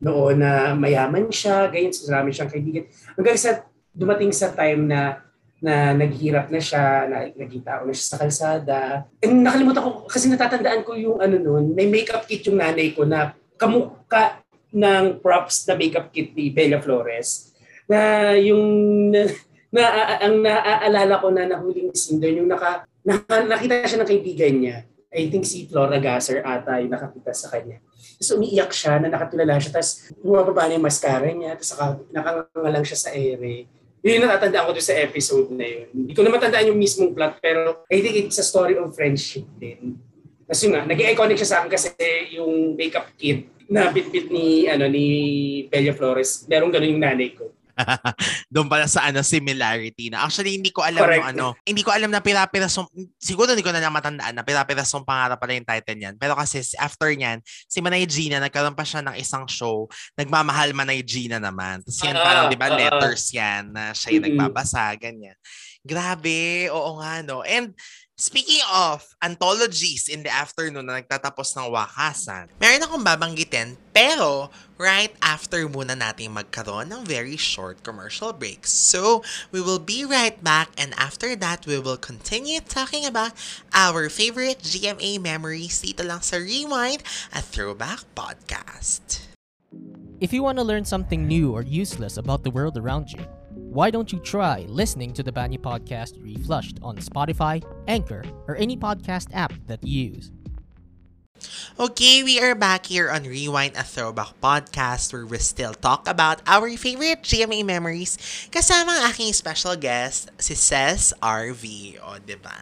Noon na mayaman siya, ganyan, marami siyang kaibigan. Hanggang sa dumating sa time na na naghirap na siya, na, naging tao na siya sa kalsada. And nakalimutan ko, kasi natatandaan ko yung ano noon, may makeup kit yung nanay ko na kamukha ng props na makeup kit ni Bella Flores. Na yung, na, na ang naaalala ko na nahuling scene doon, yung naka, na, nakita siya ng kaibigan niya. I think si Flora Gasser ata yung nakakita sa kanya. Tapos umiiyak siya na nakatulala siya. Tapos bumababa na yung mascara niya. Tapos nakangalang siya sa ere yun yung natatandaan ko doon sa episode na yun. Hindi ko na matandaan yung mismong plot, pero I think it's a story of friendship din. Kasi nga, naging iconic siya sa akin kasi yung makeup kit na bitbit ni ano ni Bella Flores, merong ganun yung nanay ko. Doon pala sa ano similarity na actually hindi ko alam Correct. yung ano, hindi ko alam na pirapirasong siguro hindi ko na matandaan na pirapirasong pangarap pala yung title niyan. Pero kasi after niyan, si Manay Gina nagkaroon pa siya ng isang show, nagmamahal Manay Gina naman. Tapos yan uh, parang 'di ba uh, letters yan na siya yung uh, nagbabasa ganyan. Grabe, oo nga no. And Speaking of anthologies in the afternoon na nagtatapos ng wakasan, meron akong babanggitin pero right after muna natin magkaroon ng very short commercial breaks. So, we will be right back and after that, we will continue talking about our favorite GMA memories dito lang sa Rewind, a throwback podcast. If you want to learn something new or useless about the world around you, why don't you try listening to the Banny Podcast Reflushed on Spotify, Anchor, or any podcast app that you use? Okay, we are back here on Rewind a Throwback Podcast where we still talk about our favorite GMA memories kasama ang aking special guest, si Cez RV. O, ba? Diba?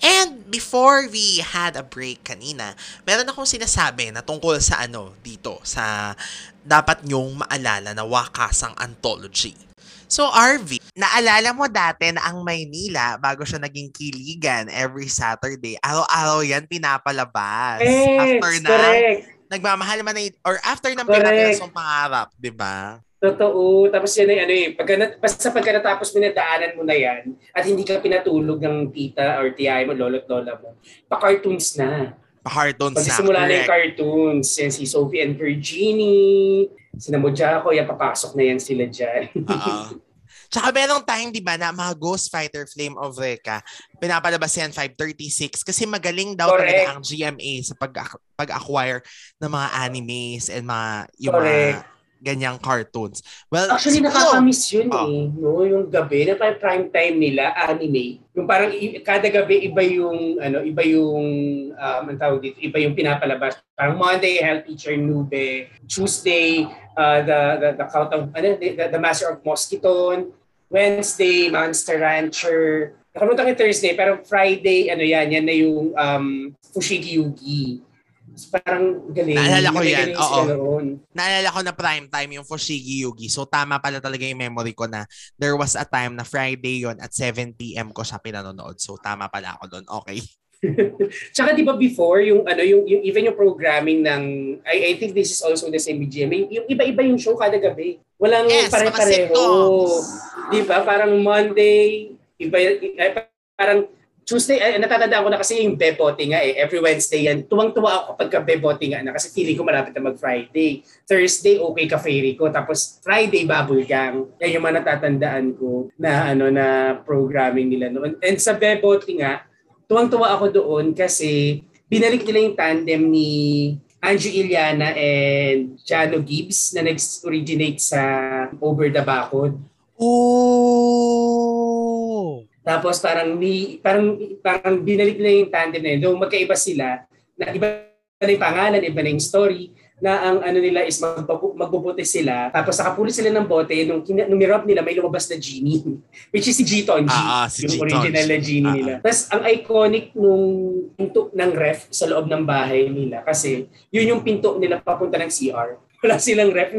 And before we had a break kanina, meron akong sinasabi na tungkol sa ano dito, sa dapat nyong maalala na wakasang anthology. So RV, naalala mo dati na ang Maynila, bago siya naging kiligan every Saturday, araw-araw yan pinapalabas. Yes, after na, correct. nagmamahal man na, or after ng pinapilas ng pangarap, di ba? Totoo. Tapos yan ay ano eh, pagka, basta pagka natapos mo na daanan mo na yan, at hindi ka pinatulog ng tita or tiyay mo, lolo't lola mo, pa-cartoons na. Pa-cartoons na. Pagsisimula na yung cartoons. Yan si Sophie and Virginie, Sinamudya ako, yan, papasok na yan sila dyan. Oo. Tsaka merong time, di ba, na mga Ghost Fighter Flame of Reka, pinapalabas yan 536 kasi magaling daw Correct. talaga ang GMA sa pag, pag-acquire ng mga animes and mga, yung Correct. mga ganyang cartoons. Well, Actually, siguro, nakakamiss yun oh. eh. No? Yung gabi, na parang prime time nila, anime. Yung parang kada gabi iba yung, ano, iba yung, um, ang tawag dito, iba yung pinapalabas. Parang Monday, Health Teacher Nube. Tuesday, uh, the, the, the Count of, ano, the, the Master of Mosquiton. Wednesday, Monster Rancher. Nakalimutan ko Thursday, pero Friday, ano yan, yan na yung um, Fushigi Yugi. Parang galing. Naalala ko yan. Oo. Naalala ko na prime time yung Fushigi Yugi. So tama pala talaga yung memory ko na there was a time na Friday yon at 7pm ko siya pinanonood. So tama pala ako doon. Okay. Tsaka 'di ba before yung ano yung, yung even yung programming ng I, I think this is also the same BGM. Yung iba-iba yung show kada gabi. Walang yes, pare-pareho. 'Di ba? Parang Monday, iba eh, parang Tuesday, ay, natatandaan ko na kasi yung bebote nga eh. Every Wednesday yan. Tuwang-tuwa ako kapag bebote nga na kasi feeling ko malapit na mag-Friday. Thursday, okay ka fairy ko. Tapos Friday, bubble gang. Yan yung mga natatandaan ko na ano na programming nila noon. And sa bebote nga, tuwang-tuwa ako doon kasi binalik nila yung tandem ni Angie Iliana and Jano Gibbs na nag-originate sa Over the Bacod. Oh! Tapos parang ni parang parang binalik na yung tandem na yun. Though magkaiba sila, na iba na yung pangalan, iba na yung story, na ang ano nila is magbabu- magbubuti sila. Tapos nakapulit sila ng bote, nung, nung nirop nila, may lumabas na genie. Which is si G-Ton G. Ah, ah, si yung original na genie ah, nila. Ah. Tapos ang iconic nung pinto ng ref sa loob ng bahay nila. Kasi yun yung pinto nila papunta ng CR. Wala silang ref.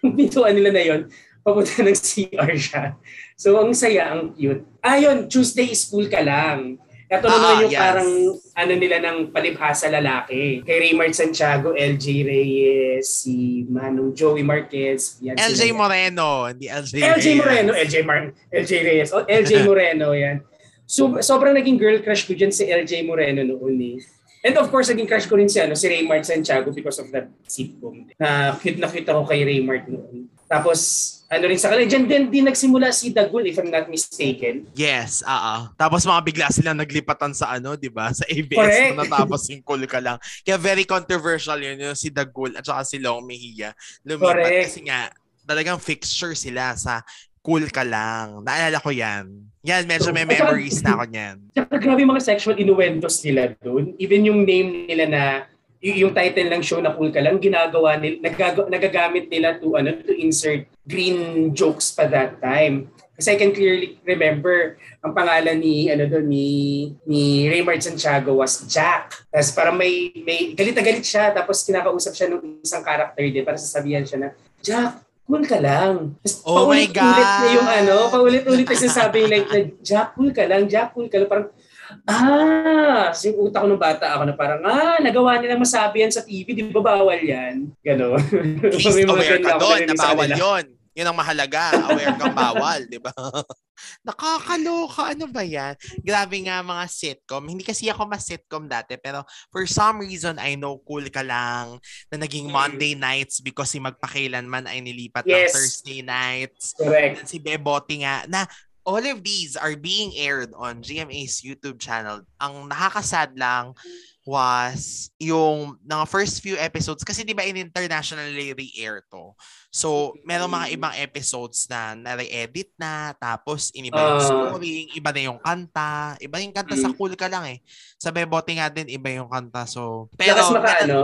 Yung pintuan nila na yon papunta ng CR siya. So, ang saya, ang cute. Ayun, Tuesday school ka lang. Ito naman Ah, yung yes. parang ano nila ng palibhasa lalaki. Kay Raymart Santiago, LJ Reyes, si Manong Joey Marquez. Yan LJ sila. Moreno, hindi LJ LJ Reyes. Moreno, LJ Mar LJ Reyes. Oh, LJ Moreno yan. So, sobrang naging girl crush ko dyan si LJ Moreno noon eh. And of course, naging crush ko rin si, ano, si Raymart Santiago because of that sitcom. Na cute na cute ako kay Raymart noon. Tapos, ano rin sa kanila, dyan din, din nagsimula si Dagul, if I'm not mistaken. Yes, oo. Tapos mga bigla silang naglipatan sa ano, 'di ba? Sa ABS Correct. na natapos yung cool ka lang. Kaya very controversial yun, yung si Dagul at saka si Long Mejia. Lumipat Correct. kasi nga talagang fixture sila sa cool ka lang. Naalala ko 'yan. Yan, medyo may saka- memories na ako niyan. Tsaka grabe mga sexual innuendos nila doon. Even yung name nila na yung title ng show na cool ka lang, ginagawa nila, nagaga- nagagamit nila to, ano, to insert green jokes pa that time. Kasi I can clearly remember ang pangalan ni ano doon ni ni Raymart Santiago was Jack. Tapos parang may may galit na galit siya tapos kinakausap siya ng isang character din para sasabihan siya na Jack, cool ka lang. Tapos Oh my paulit-ulit na yung ano, paulit-ulit na sinasabi like na Jack, cool ka lang, Jack, cool ka lang. Parang Ah, yung utak ko nung bata ako na parang, ah, nagawa nilang masabi yan sa TV, di ba bawal yan? Gano'n. Mga aware ka doon na bawal yun. Yun ang mahalaga. Aware kang bawal, di ba? Nakakaloka. Ano ba yan? Grabe nga mga sitcom. Hindi kasi ako mas sitcom dati, pero for some reason, I know cool ka lang na naging Mm. Monday nights because si Magpakailanman ay nilipat Yes. ng Thursday nights. Correct. Si Bebote nga, na all of these are being aired on GMA's YouTube channel. Ang nakakasad lang was yung mga first few episodes kasi 'di ba in internationally re-air to. So, merong mga ibang episodes na na-edit na tapos iniba yung Ah. scoring, iba na yung kanta, iba yung kanta sa Mm. cool ka lang eh. Sa Bebote nga din iba yung kanta. So, Pero, pero maka, ano,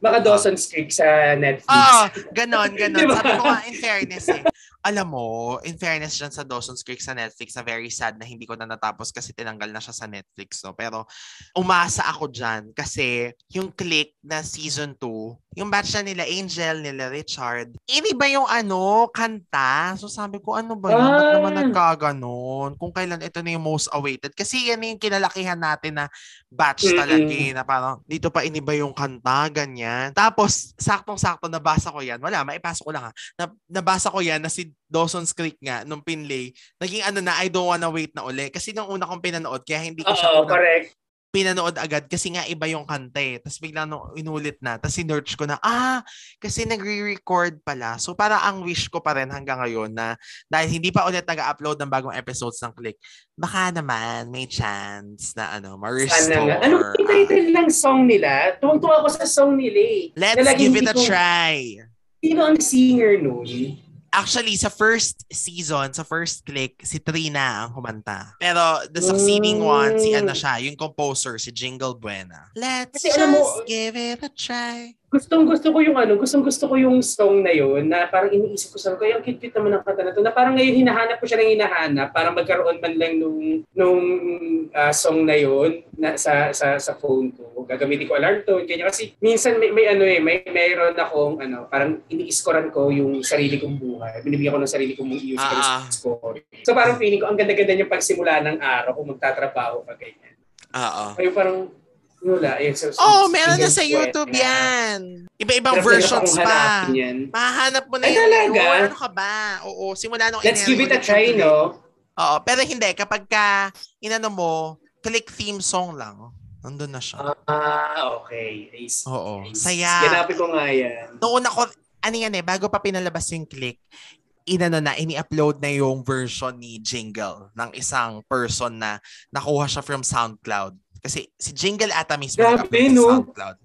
maka Dawson's Creek sa Netflix. Ah, ganon, ganon. Diba? Sabi ko nga, in fairness eh. Alam mo, in fairness dyan sa Dawson's Creek sa Netflix, na very sad na hindi ko na natapos kasi tinanggal na siya sa Netflix. No? Pero umasa ako dyan kasi yung click na season 2, yung batch na nila Angel, nila Richard, iniba yung ano, kanta. So sabi ko, ano ba yun? Ba't naman Ah. nagkaganon? Kung kailan ito na yung most awaited. Kasi yan yung kinalakihan natin na batch Mm-mm. talaga eh, na parang dito pa iniba yung kanta, ganyan. Tapos, saktong-sakto, nabasa ko yan. Wala, maipasok ko lang ha. Na, nabasa ko yan na si Dawson's Creek nga, nung pinlay, naging ano na, I don't wanna wait na uli. Kasi nung una kong pinanood, kaya hindi ko siya Oo, correct. Pinanood agad kasi nga iba yung kanta eh. Tapos bigla nung inulit na, tapos sinearch ko na, ah, kasi nagre-record pala. So para ang wish ko pa rin hanggang ngayon na dahil hindi pa ulit nag-upload ng bagong episodes ng Click, baka naman may chance na ano, ma-restore. Ano yung title ng song nila? Tuwang-tuwa ako sa song nila eh. Let's give it a ko- try. Sino ang singer nun? Actually, sa first season, sa first click, si Trina ang kumanta. Pero the succeeding one, si ano Mm. siya, yung composer, si Jingle Buena. Let's Kasi just mo- give it a try. Gustong gusto ko yung ano, gustong gusto ko yung song na yun na parang iniisip ko sa ko, yung cute-cute naman ang kanta na to, na parang ngayon hinahanap ko siya ng hinahanap para magkaroon man lang nung, nung ah, song na yun na, sa, sa, sa phone ko. Gagamitin ko alarm tone, kanya kasi minsan may, may ano eh, may mayroon akong ano, parang ini-scorean ko yung sarili kong buhay. Binibigyan ko ng sarili kong music Ah. score. So parang feeling ko, ang ganda-ganda niya pagsimula ng araw kung magtatrabaho ka ganyan. Oo. Ay parang, wala. Eh, so, Oh, meron na sa YouTube eh. yan. Iba-ibang na hirap versions pa. yan. Mahanap mo na Ay, yan. talaga? Oo, ano ka ba? Oo, simula nung Let's give it a try, no? Oo, pero hindi. Kapag ka, inano mo, click theme song lang. Nandun na siya. Ah, okay. I see. Oo. I see. Saya. Ganapin ko nga yan. Noong una ko, ano yan eh, bago pa pinalabas yung click, inano na, ini-upload na yung version ni Jingle ng isang person na nakuha siya from SoundCloud. Kasi si Jingle ata mismo Grabe, sa no? SoundCloud.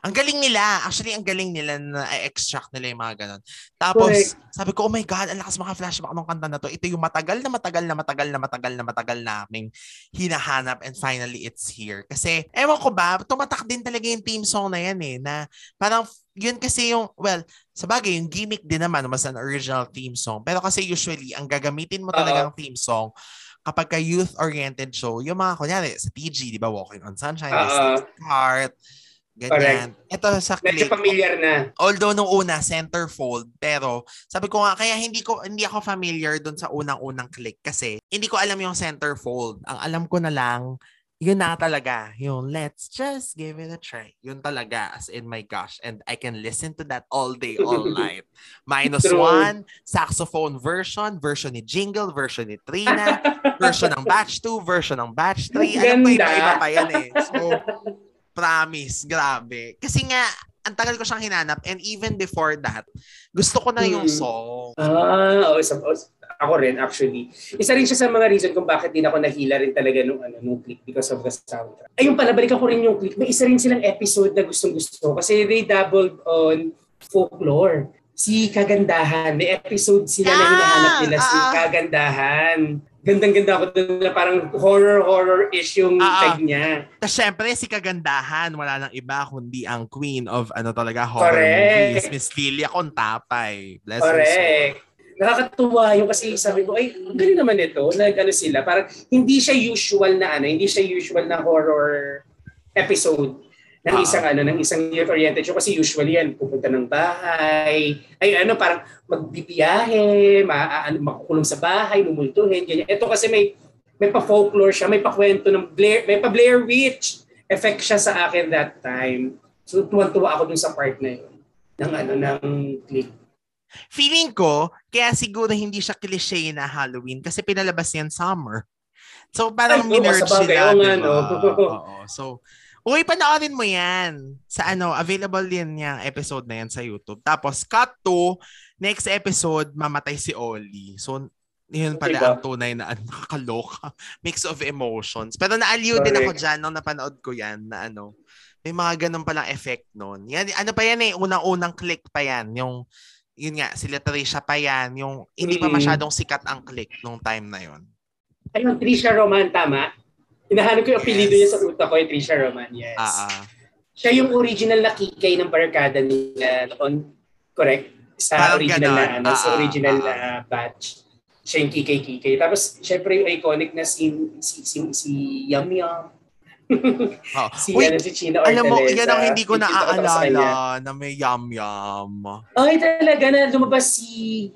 Ang galing nila. Actually, ang galing nila na extract nila yung mga ganun. Tapos, Correct. sabi ko, oh my God, ang lakas mga flashback ng kanta na to. Ito yung matagal na matagal na matagal na matagal na matagal na aming hinahanap and finally it's here. Kasi, ewan ko ba, tumatak din talaga yung theme song na yan eh, na parang yun kasi yung, well, sa bagay, yung gimmick din naman was an original theme song. Pero kasi usually, ang gagamitin mo talagang theme song kapag ka youth-oriented show, yung mga, kunyari, sa TG, di ba, Walking on Sunshine, uh Heart, ganyan. Ito sa Medyo click, familiar na. although nung una centerfold pero sabi ko nga kaya hindi ko hindi ako familiar doon sa unang-unang click kasi hindi ko alam yung centerfold ang alam ko na lang yun na talaga. Yung let's just give it a try. Yun talaga. As in, my gosh. And I can listen to that all day, all night. Minus True. one, saxophone version, version ni Jingle, version ni Trina, version ng Batch 2, version ng Batch 3. Alam ko, iba-iba pa yan eh. So, promise, grabe. Kasi nga, ang tagal ko siyang hinanap and even before that, gusto ko na yung song. Ah, oh, sa- oh, ako rin actually. Isa rin siya sa mga reason kung bakit din ako nahila rin talaga nung ano nung click because of the soundtrack. Ayun pala balikan ko rin yung click. May isa rin silang episode na gustong gusto kasi they dabbled on folklore. Si Kagandahan, may episode sila na Ah, hinahanap nila si ah. Kagandahan. Gandang-ganda ako dun na parang horror-horror-ish yung Ah, ah. tag niya. Tapos syempre, si Kagandahan, wala nang iba kundi ang queen of ano talaga horror Correct. movies, Miss Lilia Contapay. Bless her soul. Nakakatuwa yung kasi sabi ko, ay, ang galing naman ito. Nag, ano sila, parang hindi siya usual na ano, hindi siya usual na horror episode ng Ah. isang ano, ng isang youth-oriented show. Kasi usually yan, pupunta ng bahay, ay ano, parang magbibiyahe, ma, ano, makukulong sa bahay, mumultuhin, ganyan. Ito kasi may may pa-folklore siya, may pa-kwento ng Blair, may pa-Blair Witch effect siya sa akin that time. So tuwan-tuwa ako dun sa part na yun ng ano ng click. Feeling ko, kaya siguro hindi siya cliche na Halloween kasi pinalabas yan summer. So parang Ay, minerge sila, oo nga, di ba? no? Oo. So, uy, panoorin mo yan. Sa ano, available din yung episode na yan sa YouTube. Tapos, cut to, next episode, mamatay si Oli. So, yun pala Diba? ang tunay na ano, nakakaloka. Mix of emotions. Pero naaliw din ako dyan nung napanood ko yan na ano, may mga ganun palang effect nun. Yan, ano pa yan eh, unang-unang click pa yan. Yung, yun nga, sila Trisha pa yan. Yung hindi pa masyadong sikat ang click nung time na yun. Ayun, Trisha Roman, tama? Hinahanap ko yung apelido Yes. niya sa utak ko, yung Trisha Roman, yes. Ah, ah. Siya yung original na kikay ng barkada nila noon, correct? Sa Parang original na, ganon. ano, sa Ah, original ah, na batch. Siya yung kikay-kikay. Tapos, syempre yung iconic na scene, si, si, si Yum Yum. Oh. Si, Uy, ano, si China alam mo, yan ang ah, hindi ko naaalala na may yum-yum. Ay, talaga na lumabas si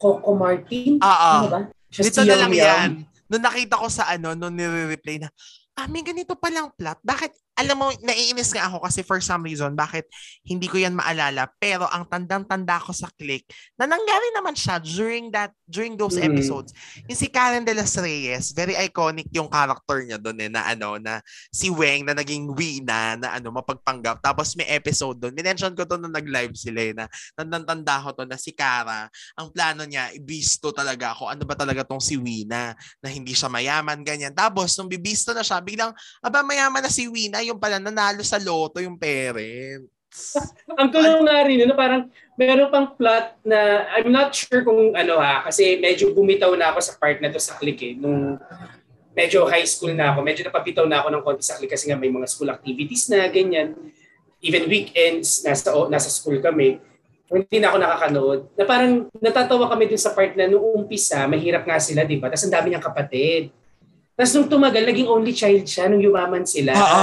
Coco Martin. Ah, ah. Ano ba? Siya Dito si na lang yan. Nung nakita ko sa ano, nung nire-replay na, ah, may ganito palang plot. Bakit, alam mo, naiinis nga ako kasi for some reason, bakit hindi ko yan maalala. Pero ang tandang-tanda ko sa click, na nangyari naman siya during that, during those Mm. episodes. Yung si Karen de las Reyes, very iconic yung character niya doon eh, na ano, na si Weng na naging Wina, na ano, mapagpanggap. Tapos may episode doon. Minention ko to nung nag-live sila eh, na tandang-tanda ko to na si Kara, ang plano niya, ibisto talaga ako, ano ba talaga tong si Wina, na hindi siya mayaman, ganyan. Tapos, nung bibisto na siya, biglang, aba, mayaman na si Wina, yung pala, nanalo sa loto yung parents. Ang tulong nga rin, ano, parang meron pang plot na, I'm not sure kung ano ha, kasi medyo bumitaw na ako sa part na to sa click eh, nung medyo high school na ako, medyo napapitaw na ako ng konti sa click kasi nga may mga school activities na, ganyan. Even weekends, nasa, nasa school kami, hindi na ako nakakanood. Na parang natatawa kami dun sa part na nung umpisa, mahirap nga sila, di ba? Tapos ang dami niyang kapatid. Tapos nung tumagal, naging only child siya nung yumaman sila. Oo,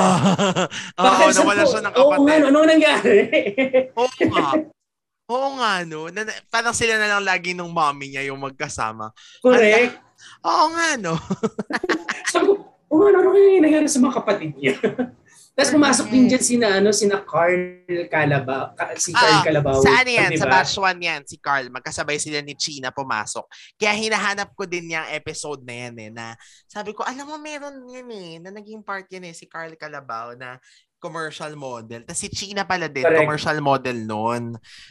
Bakit sa- nawala siya ng Oo kapatid. nga, ano, nangyari? Oo nga. Oo nga, no. Na, parang sila na lang lagi nung mommy niya yung magkasama. Correct. Oo nga, no. Ko, oh, ano, ano nangyari sa mga kapatid niya? Tapos pumasok din dyan sina, ano, sina Carl Calabao, Ka- si Carl Ah, Calabao. Sa ano yan? di Sa ba? batch 1 yan, si Carl. Magkasabay sila ni China pumasok. Kaya hinahanap ko din yung episode na yan eh, na sabi ko, alam mo, meron yun eh, na naging part yun eh, si Carl Calabao na commercial model. Tapos si China pala din, Correct. commercial model noon.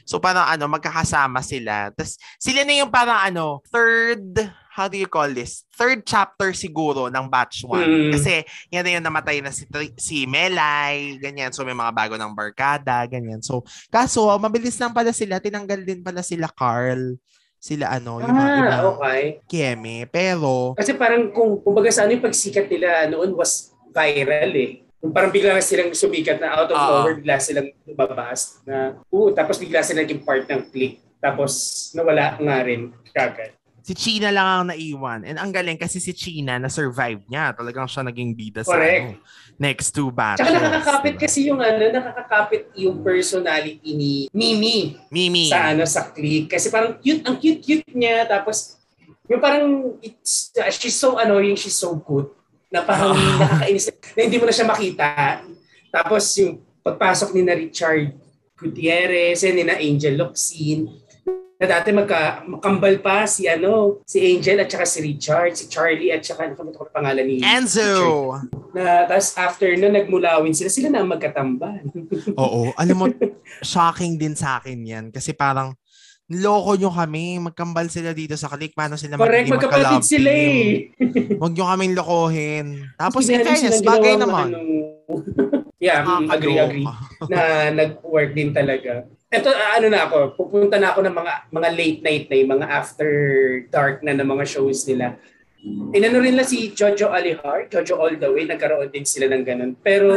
So parang ano, magkakasama sila. Tapos sila na yung parang ano, third, how do you call this? Third chapter siguro ng batch 1. Mm. Kasi yan na yung namatay na si, si Melay, ganyan. So may mga bago ng barkada, ganyan. So Kaso, mabilis lang pala sila. Tinanggal din pala sila Carl. Sila ano, yung mga Ah, ibang okay. Keme. Pero, Kasi parang kung kumbaga sa ano yung pagsikat nila noon was viral eh. Parang bigla na silang sumikat na out of Oo. nowhere, bigla silang lumabas na, oo, tapos bigla silang naging part ng click. Tapos nawala nga rin kagad. si China lang ang naiwan. And ang galing kasi si China na-survive niya. Talagang siya naging bida sa ano, next two batches. Tsaka nakakakapit diba? kasi yung ano, nakakakapit yung personality ni Mimi. Mimi. sa ano sa click kasi parang cute ang cute cute niya tapos yung parang it's uh, she's so annoying she's so good na parang nakakainis na hindi mo na siya makita. Tapos yung pagpasok ni na Richard Gutierrez, and ni na Angel Locsin, na dati magka, makambal pa si ano, si Angel at saka si Richard, si Charlie at saka ano ko pangalan ni Enzo! Richard. Na tapos after na nagmulawin sila, sila na ang magkatamban. Oo. Alam mo, shocking din sa akin yan. Kasi parang, Loko nyo kami. Magkambal sila dito sa click. Paano sila Correct, magiging magkapatid magka-love sila eh. Huwag nyo kaming lokohin. Tapos, in fairness, bagay naman. ano, yeah, mm, agree, agree. Na nag-work din talaga. Ito, ah, ano na ako, pupunta na ako ng mga mga late night na yung mga after dark na ng mga shows nila. Inano rin lang si Jojo Alihar, Jojo All The Way, nagkaroon din sila ng ganun. Pero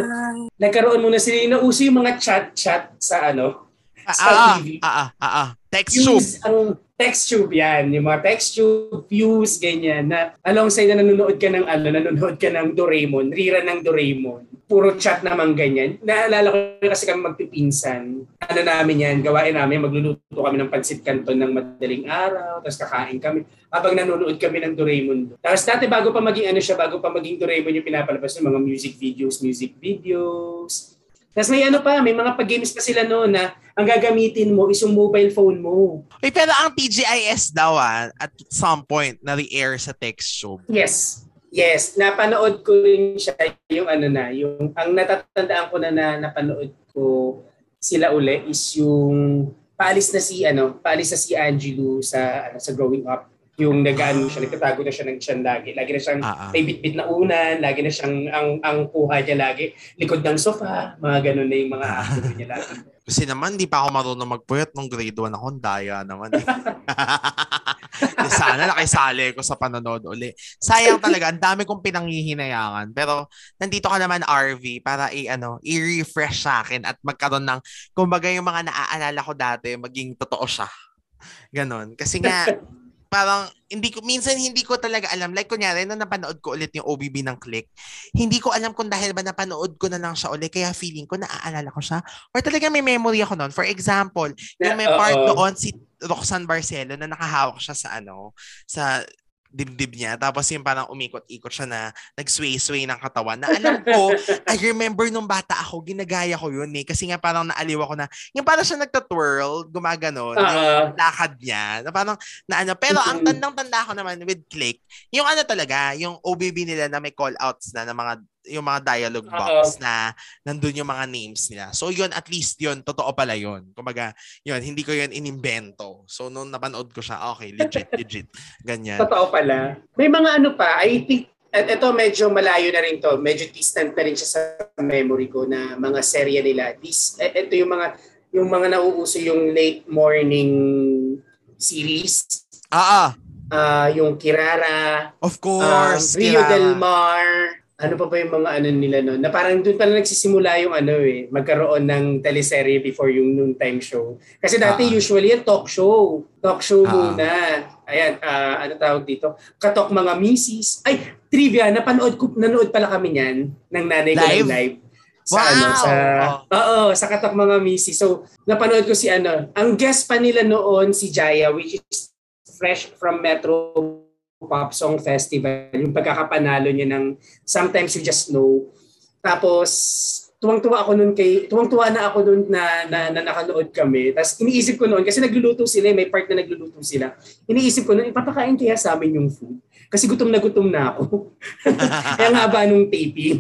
nagkaroon muna sila, nauso yung mga chat-chat sa ano, Ah, sa ah, TV. ah, ah, ah, ah. Text tube. Ang text tube yan, yung mga text tube, views, ganyan, na alongside na nanonood ka ng ano, nanonood ka ng Doraemon, rira ng Doraemon. Puro chat naman ganyan. Naalala ko kasi kami magpipinsan. Ano namin yan, gawain namin, magluluto kami ng pansit canton ng madaling araw, tapos kakain kami. Habang nanonood kami ng Doraemon. Tapos dati bago pa maging ano siya, bago pa maging Doraemon yung pinapalabas ng mga music videos, music videos. Tapos may ano pa, may mga pag-games pa sila noon na ang gagamitin mo is yung mobile phone mo. Uy, pero ang TGIS daw ah, at some point na re-air sa text tube. Yes. Yes, napanood ko rin siya yung ano na, yung ang natatandaan ko na, na napanood ko sila uli is yung paalis na si ano, paalis na si Angelo sa ano, sa growing up. Yung nag-ano siya, nagtatago na siya ng tiyan lagi. Lagi na siyang Ah, ah. may bitbit na unan, lagi na siyang ang ang kuha niya lagi likod ng sofa, mga ganun na yung mga activity niya lagi. Kasi naman, di pa ako marunong magpuyat nung grade 1 ako. Daya naman. eh. Sana nakisali ko sa panonood uli. Sayang talaga, ang dami kong pinanghihinayangan. Pero nandito ka naman, RV, para i, ano, i-refresh sa akin at magkaroon ng, kumbaga yung mga naaalala ko dati, maging totoo siya. Ganon. Kasi nga, parang hindi ko minsan hindi ko talaga alam. Like kunyari nung napanood ko ulit yung OBB ng Click hindi ko alam kung dahil ba napanood ko na lang siya ulit kaya feeling ko naaalala ko siya. Or talaga may memory ako noon for example yung may part oo. doon si Roxanne Barcelo na nakahawak siya sa ano sa dibdib niya tapos yung parang umikot-ikot siya na nag-sway-sway ng katawan na alam ko I remember nung bata ako ginagaya ko yun eh kasi nga parang naaliw ako na yung parang siya nagta-twirl gumaganon yung Ah, lakad niya. Na parang, na ano. Pero ang tandang-tanda ko naman with Click, yung ano talaga, yung OBB nila na may call-outs na, na mga, yung mga dialogue box na nandun yung mga names nila. So yun, at least yun, totoo pala yun. Kumbaga, yun, hindi ko yun inimbento. So nung napanood ko siya, okay, legit, legit. Ganyan. Totoo pala. May mga ano pa, I think, at ito medyo malayo na rin to, medyo distant na rin siya sa memory ko na mga serye nila. This, eh, ito yung mga, yung mga nauuso yung late morning series. Ah, ah, Ah, yung Kirara, of um, course. Rio Kirara. Del Mar, ano pa ba yung mga ano nila noon? Na parang doon pala nagsisimula yung ano eh, magkaroon ng teleserye before yung noontime show. Kasi dati Ah. usually yung talk show. Talk show Ah. muna. Ayan, ah, ano tawag dito? Katok mga misis. Ay, trivia, napanood ko, nanood pala kami niyan ng nanay ko Live? ng live. Sa Wow! ano, sa, oo, sa Katok mga misis. So, napanood ko si ano, ang guest pa nila noon si Jaya, which is fresh from Metro Pop Song Festival, yung pagkakapanalo niya ng Sometimes You Just Know. Tapos, tuwang-tuwa ako noon kay, tuwang-tuwa na ako noon na, na, na nakanood kami. Tapos iniisip ko noon, kasi nagluluto sila, eh, may part na nagluluto sila. Iniisip ko noon, ipapakain kaya sa amin yung food. Kasi gutom na gutom na ako. kaya nga ba nung taping,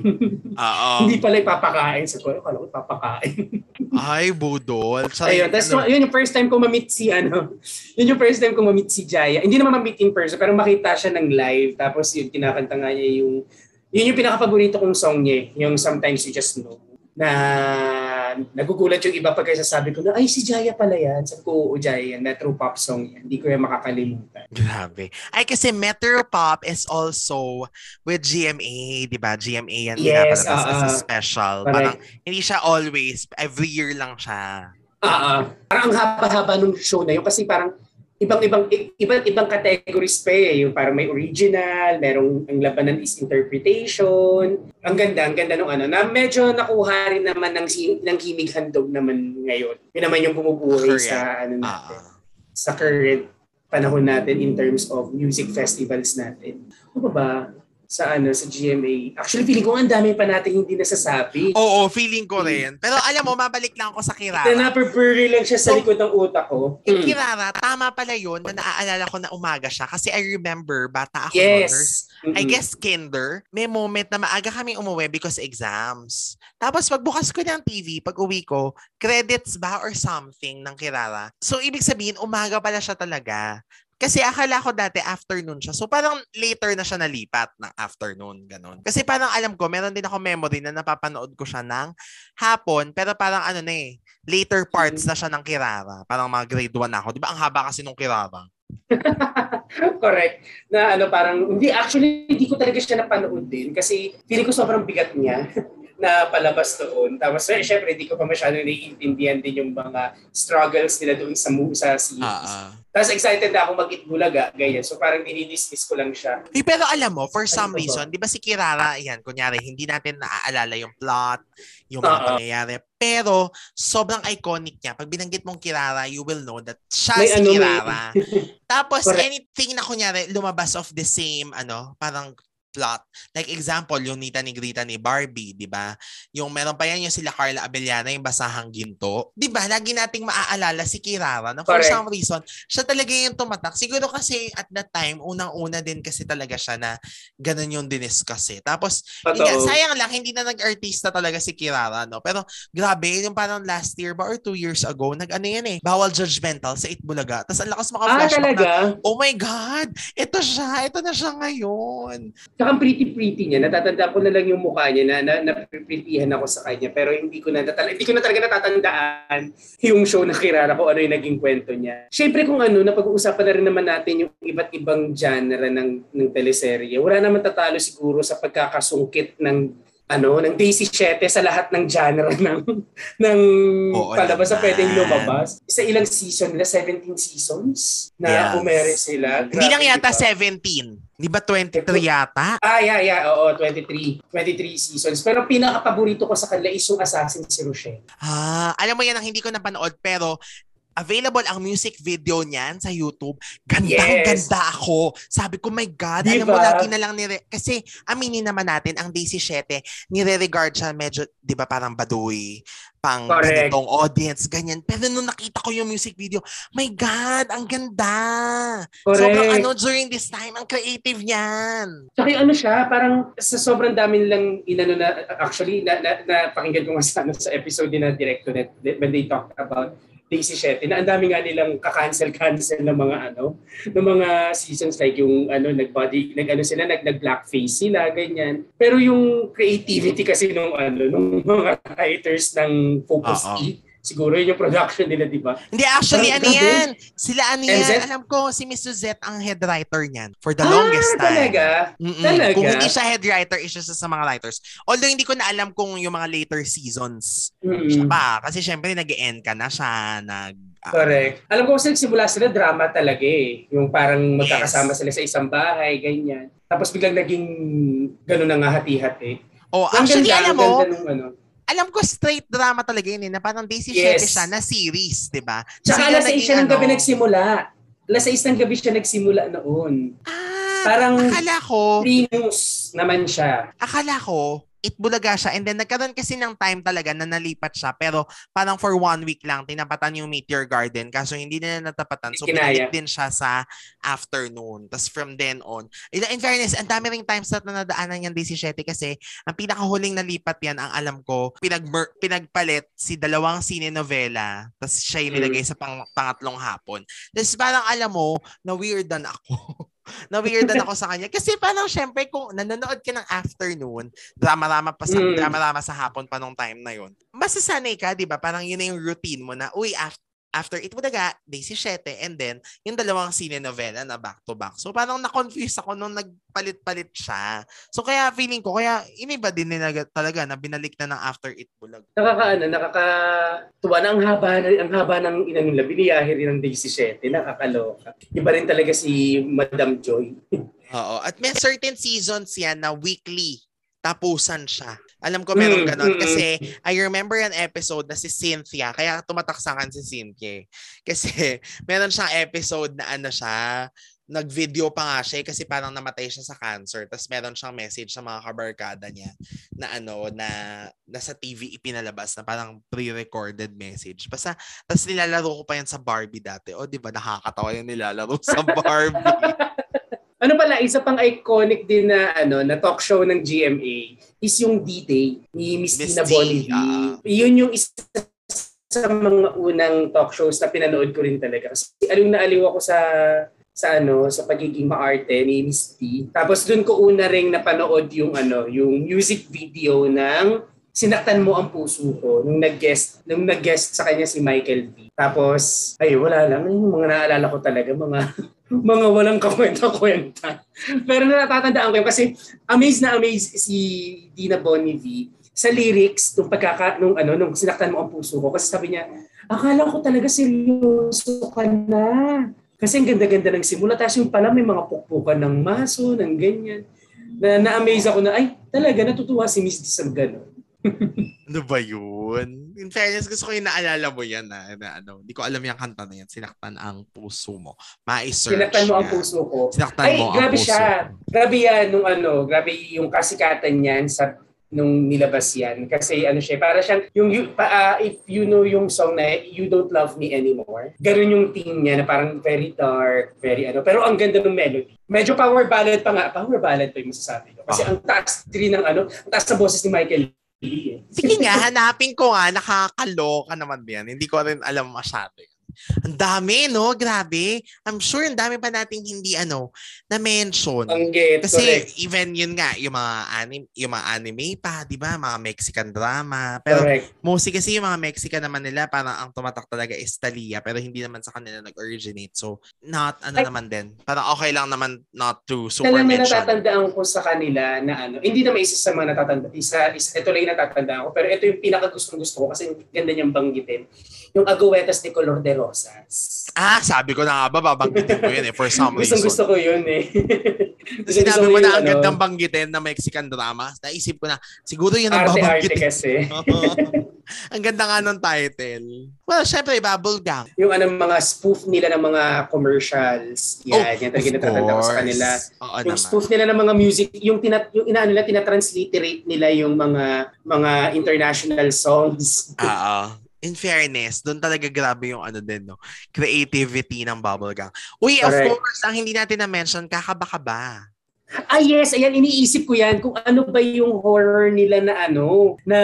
Oo. hindi pala ipapakain. Sa ko, akala ko ipapakain. Ay, budol. Sa, Ayun, tapos ano, yun yung first time ko ma-meet si ano, yun yung first time ko ma-meet si Jaya. Hindi naman ma-meet in person, pero makita siya ng live. Tapos yun, kinakanta nga niya yung, yun yung pinaka-paborito kong song niya, yung Sometimes You Just Know. Na nagugulat yung iba pag sasabi ko na, ay si Jaya pala yan. Sabi ko, oo Jaya yan, true pop song yan. Hindi ko yan makakalimutan. Grabe. Ay, kasi Metro Pop is also with GMA, di ba? GMA yan Yes, pinapalabas as a ah. special. Correct. Parang hindi siya always, every year lang siya. Ah, ah. Parang ang haba-haba nung show na yun kasi parang ibang-ibang ibang ibang categories pa eh. Yung parang may original, merong ang labanan is interpretation. Ang ganda, ang ganda nung ano. Na medyo nakuha rin naman ng, ng himig handog naman ngayon. Yun naman yung bumubuhay sa ano Ah, natin. Sa current panahon natin in terms of music festivals natin. Ano ba ba? Sa ano sa GMA. Actually, feeling ko ang dami pa natin hindi nasasabi. Oo, feeling ko rin. Pero alam mo, mabalik lang ako sa Kirara. Na napurpuri lang siya sa likod ng utak ko. Yung Hmm. Kirara, tama pala yun na naaalala ko na umaga siya. Kasi I remember, bata ako. Yes. I Mm-mm. guess kinder, may moment na maaga kami umuwi because exams. Tapos pagbukas ko ng TV, pag uwi ko, credits ba or something ng Kirara. So ibig sabihin, umaga pala siya talaga. Kasi akala ko dati afternoon siya. So parang later na siya nalipat ng afternoon, ganun. Kasi parang alam ko, meron din ako memory na napapanood ko siya ng hapon, pero parang ano na eh, later parts na siya ng Kirara. Parang mga grade 1 na ako. Di ba ang haba kasi nung Kirara? Correct. Na ano parang hindi actually hindi ko talaga siya napanood din kasi feeling ko sobrang bigat niya na palabas doon. Tapos eh, syempre hindi ko pa masyadong naiintindihan din yung mga struggles nila doon sa sa series. Ah. Tapos excited na ako mag-itbulaga, ganyan. So parang dinidismiss ko lang siya. Eh, pero alam mo, for some Ano reason, di ba si Kirara, yan, kunyari, hindi natin naaalala yung plot, yung mga Oo. pangyayari. Pero, sobrang iconic niya. Pag binanggit mong Kirara, you will know that siya May si ano, may- Kirara. Tapos, Correct. anything na kunyari, lumabas of the same, ano, parang plot. Like example, yung Nita ni Grita ni Barbie, di ba? Yung meron pa yan yung sila Carla Abellana, yung basahang ginto. Di ba? Lagi nating maaalala si Kirara na for Correct. some reason, siya talaga yung tumatak. Siguro kasi at that time, unang-una din kasi talaga siya na ganun yung diniscuss eh. Tapos, yun Totoo. sayang lang, hindi na nag-artista talaga si Kirara, no? Pero, grabe, yung parang last year ba or two years ago, nag-ano yan eh, bawal judgmental sa Itbulaga. Tapos, ang lakas Ah, maka-flashback talaga? na, oh my God, ito siya, ito na siya ngayon. Tsaka ang pretty-pretty niya. Natatanda ko na lang yung mukha niya na, na napiprettyhan ako sa kanya. Pero hindi ko na, natala, hindi ko na talaga natatandaan yung show na Kirara ko ano yung naging kwento niya. Siyempre kung ano, napag-uusapan na rin naman natin yung iba't ibang genre ng, ng teleserye. Wala naman tatalo siguro sa pagkakasungkit ng ano, ng Daisy 7 sa lahat ng genre ng ng Oo palabas na pwedeng lumabas. Sa ilang season nila, 17 seasons na Yes. umere sila. Hindi lang yata diba? 17. Di ba 23 yata? Ah, yeah, yeah. Oo, 23. 23 seasons. Pero pinaka-paborito ko sa kanila is yung Assassin si Rochelle. Ah, alam mo yan ang hindi ko napanood pero available ang music video niyan sa YouTube. Gandang Yes. ganda ako. Sabi ko, my God, Di alam mo, ba? lagi na lang nire... Kasi, aminin naman natin, ang Daisy 7, nire-regard siya medyo, di ba, parang baduy, pang Correct. ganitong audience, ganyan. Pero nung nakita ko yung music video, my God, ang ganda! Correct. Sobrang ano, during this time, ang creative niyan. Tsaka yung ano siya, parang sa sobrang dami nilang inano na, actually, na, na, na pakinggan ko nga sa, ano, sa episode din na Directo Net when they talked about Daisy 7, na ang dami nga nilang ka-cancel-cancel ng mga ano, ng mga seasons like yung ano, nag-body, nag-ano sila, nag, nag-blackface sila, ganyan. Pero yung creativity kasi nung ano, nung mga writers ng Focus Oo. E, siguro yun yung production nila, di ba? Hindi, actually, ano yan? Sila ano yan? Alam ko, si Miss Suzette ang head writer niyan for the longest ah, time. talaga? Mm-mm. Talaga? Kung hindi siya head writer, isa siya sa mga writers. Although hindi ko na alam kung yung mga later seasons Mm-mm. siya pa. Kasi syempre nag-end ka na siya. Nag, ah, Correct. Alam ko kasi nagsimula sila drama talaga eh. Yung parang magkakasama sila sa isang bahay, ganyan. Tapos biglang naging gano'n na nga hati-hati. oh, Ang actually, ganda, alam mo, ganda nung ano. Alam ko straight drama talaga yun eh, na parang Daisy Yes. 7 siya na series, di ba? Tsaka alas 6 naging siya ng ano, gabi nagsimula. Alas 6 ng gabi siya nagsimula noon. Ah, Parang akala ko, Primus naman siya. akala ko, Itbulaga siya. And then nagkaroon kasi ng time talaga na nalipat siya. Pero parang for one week lang, tinapatan yung Meteor Garden. Kaso hindi nila natapatan. So pinalik din siya sa afternoon. Tapos from then on. In, in fairness, ang dami ring times na nadaanan yung DC7 kasi ang pinakahuling nalipat yan, ang alam ko, pinag pinagpalit si dalawang sine novela. Tapos siya yung Mm. nilagay sa pang, pangatlong hapon. Tapos parang alam mo, na-weirdan ako. na-weirdan ako sa kanya. Kasi parang syempre kung nanonood ka ng afternoon, drama-rama pa sa, Mm. drama-rama sa hapon pa nung time na yun. Masasanay ka, di ba? Parang yun na yung routine mo na, uy, after after it Budaga, Daisy 7, and then yung dalawang sine novela na back-to-back. So parang na-confuse ako nung nagpalit-palit siya. So kaya feeling ko, kaya iniba din nila talaga na binalik na ng After It Bulag. Nakakaano, nakakatuwa na ang haba, ang haba ng inano nila, biniyahe rin ng Daisy 7, nakakaloka. Iba rin talaga si Madam Joy. Oo. At may certain seasons yan na weekly tapusan siya. Alam ko meron Mm, ganon. mm, Kasi I remember an episode na si Cynthia. Kaya tumataksakan si Cynthia. eh. Kasi meron siyang episode na ano siya, nag-video pa nga siya eh, kasi parang namatay siya sa cancer. Tapos meron siyang message sa mga kabarkada niya na ano, na nasa TV ipinalabas na parang pre-recorded message. Basta, tapos nilalaro ko pa yan sa Barbie dati. O, di ba, nakakatawa yung nilalaro sa Barbie. Ano pala, isa pang iconic din na ano na talk show ng GMA is yung D-Day ni Miss Tina Bonnevie. ah. Yun yung isa sa mga unang talk shows na pinanood ko rin talaga. Kasi aliw na aliw ako sa sa ano sa pagiging maarte ni Miss T. Tapos doon ko una ring napanood yung ano yung music video ng Sinaktan mo ang puso ko nung nag-guest nung nag-guest sa kanya si Michael V. Tapos ay wala lang yung mga naalala ko talaga mga mga walang kakwenta-kwenta. Pero natatandaan ko yun kasi amazed na amazed si Dina Bonnevie sa lyrics nung pagkaka nung ano nung sinaktan mo ang puso ko kasi sabi niya akala ko talaga seryoso ka na kasi ang ganda-ganda ng simula tapos yung pala may mga pukpukan ng maso ng ganyan na na-amaze ako na ay talaga natutuwa si Miss D sa gano'n. Ano ba yun? In fairness, gusto ko yung naalala mo yan na, na ano, hindi ko alam yung kanta na yan. Sinaktan ang puso mo. Ma-search Sinaktan mo ang yan. puso ko. Sinaktan Ay, mo ang grabe puso siya. Grabe yan nung ano, grabe yung kasikatan niyan sa nung nilabas yan. Kasi ano siya, para siyang, yung, you, ah, if you know yung song na You Don't Love Me Anymore, ganun yung theme niya na parang very dark, very ano, pero ang ganda ng melody. Medyo power ballad pa nga, power ballad pa yung masasabi ko. Kasi Ah. ang taas din ng ano, ang taas sa boses ni Michael. Sige nga, hanapin ko nga. Nakakaloka naman yan. Hindi ko rin alam masyado yan. Ang dami, no? Grabe. I'm sure ang dami pa nating hindi, ano, na-mention. Ang get, Kasi correct. even yun nga, yung mga anime, yung mga anime pa, di ba? Mga Mexican drama. Pero correct. mostly kasi yung mga Mexican naman nila, parang ang tumatak talaga is Thalia, pero hindi naman sa kanila nag-originate. So, not, ano Ay. naman din. Parang okay lang naman not to super mo, mention. natatandaan ko sa kanila na ano, hindi naman isa sa mga natatanda, isa, isa, ito lang yung natatandaan ko, pero ito yung pinaka gusto ko kasi ganda niyang banggitin. Yung Agüetas de Color de Rosas. Ah, sabi ko na nga ba, babanggitin ko yun eh, for some reason. gusto ko yun eh. Sinabi mo na ang ano, gandang banggitin na Mexican drama. Naisip ko na, siguro yun ang Arte-arte babanggitin. kasi. ang ganda nga ng title. Well, syempre, Bubble Gang. Yung ano, mga spoof nila ng mga commercials. Yan, yan talaga natatanda ko sa kanila. Oo yung naman. spoof nila ng mga music, yung tina, yung inaano nila, tinatransliterate nila yung mga mga international songs. Oo. In fairness, doon talaga grabe yung ano din, no? Creativity ng Bubble Gang. Uy, of Correct. course, ang hindi natin na-mention, kakaba-kaba. Ah yes, ayan iniisip ko yan kung ano ba yung horror nila na ano na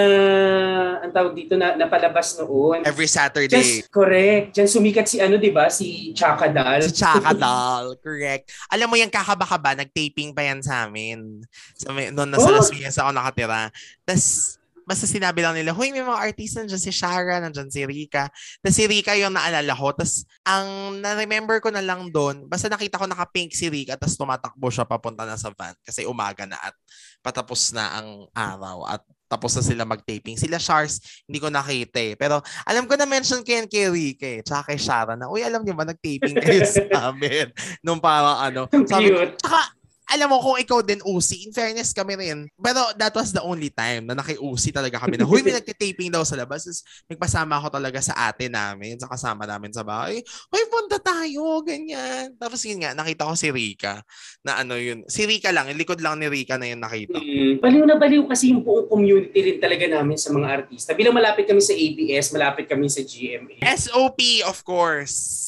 ang tawag dito na napalabas noon. Every Saturday. Just correct. Diyan sumikat si ano 'di ba si Chaka Dal. Si Chaka Doll, correct. Alam mo yung kakaba-kaba, nag-taping pa yan sa amin. Sa, may- noon nasa Oh. Las Vegas ako nakatira. Tapos, basta sinabi lang nila, huy, may mga artist nandiyan si Shara, nandiyan si Rika. Tapos si Rika yung naalala ko. Tapos, ang na-remember ko na lang doon, basta nakita ko naka-pink si Rika, tapos tumatakbo siya papunta na sa van kasi umaga na at patapos na ang araw at tapos na sila mag-taping. Sila Shars, hindi ko nakita eh. Pero alam ko na mention ko yan kay Rika eh, tsaka kay Shara na, uy, alam niyo ba, nag-taping kayo sa amin. Nung parang ano, sabi Cute. tsaka, alam mo kung ikaw din Usi, in fairness kami rin. Pero that was the only time na naki-Usi talaga kami na, huy, may nagtitaping daw sa labas. Tapos nagpasama ako talaga sa ate namin, sa kasama namin sa bahay. Huy, punta tayo, ganyan. Tapos yun nga, nakita ko si Rika na ano yun. Si Rika lang, yung likod lang ni Rika na yun nakita. Mm, baliw na baliw kasi yung buong community rin talaga namin sa mga artista. Bilang malapit kami sa ABS, malapit kami sa GMA. SOP, of course.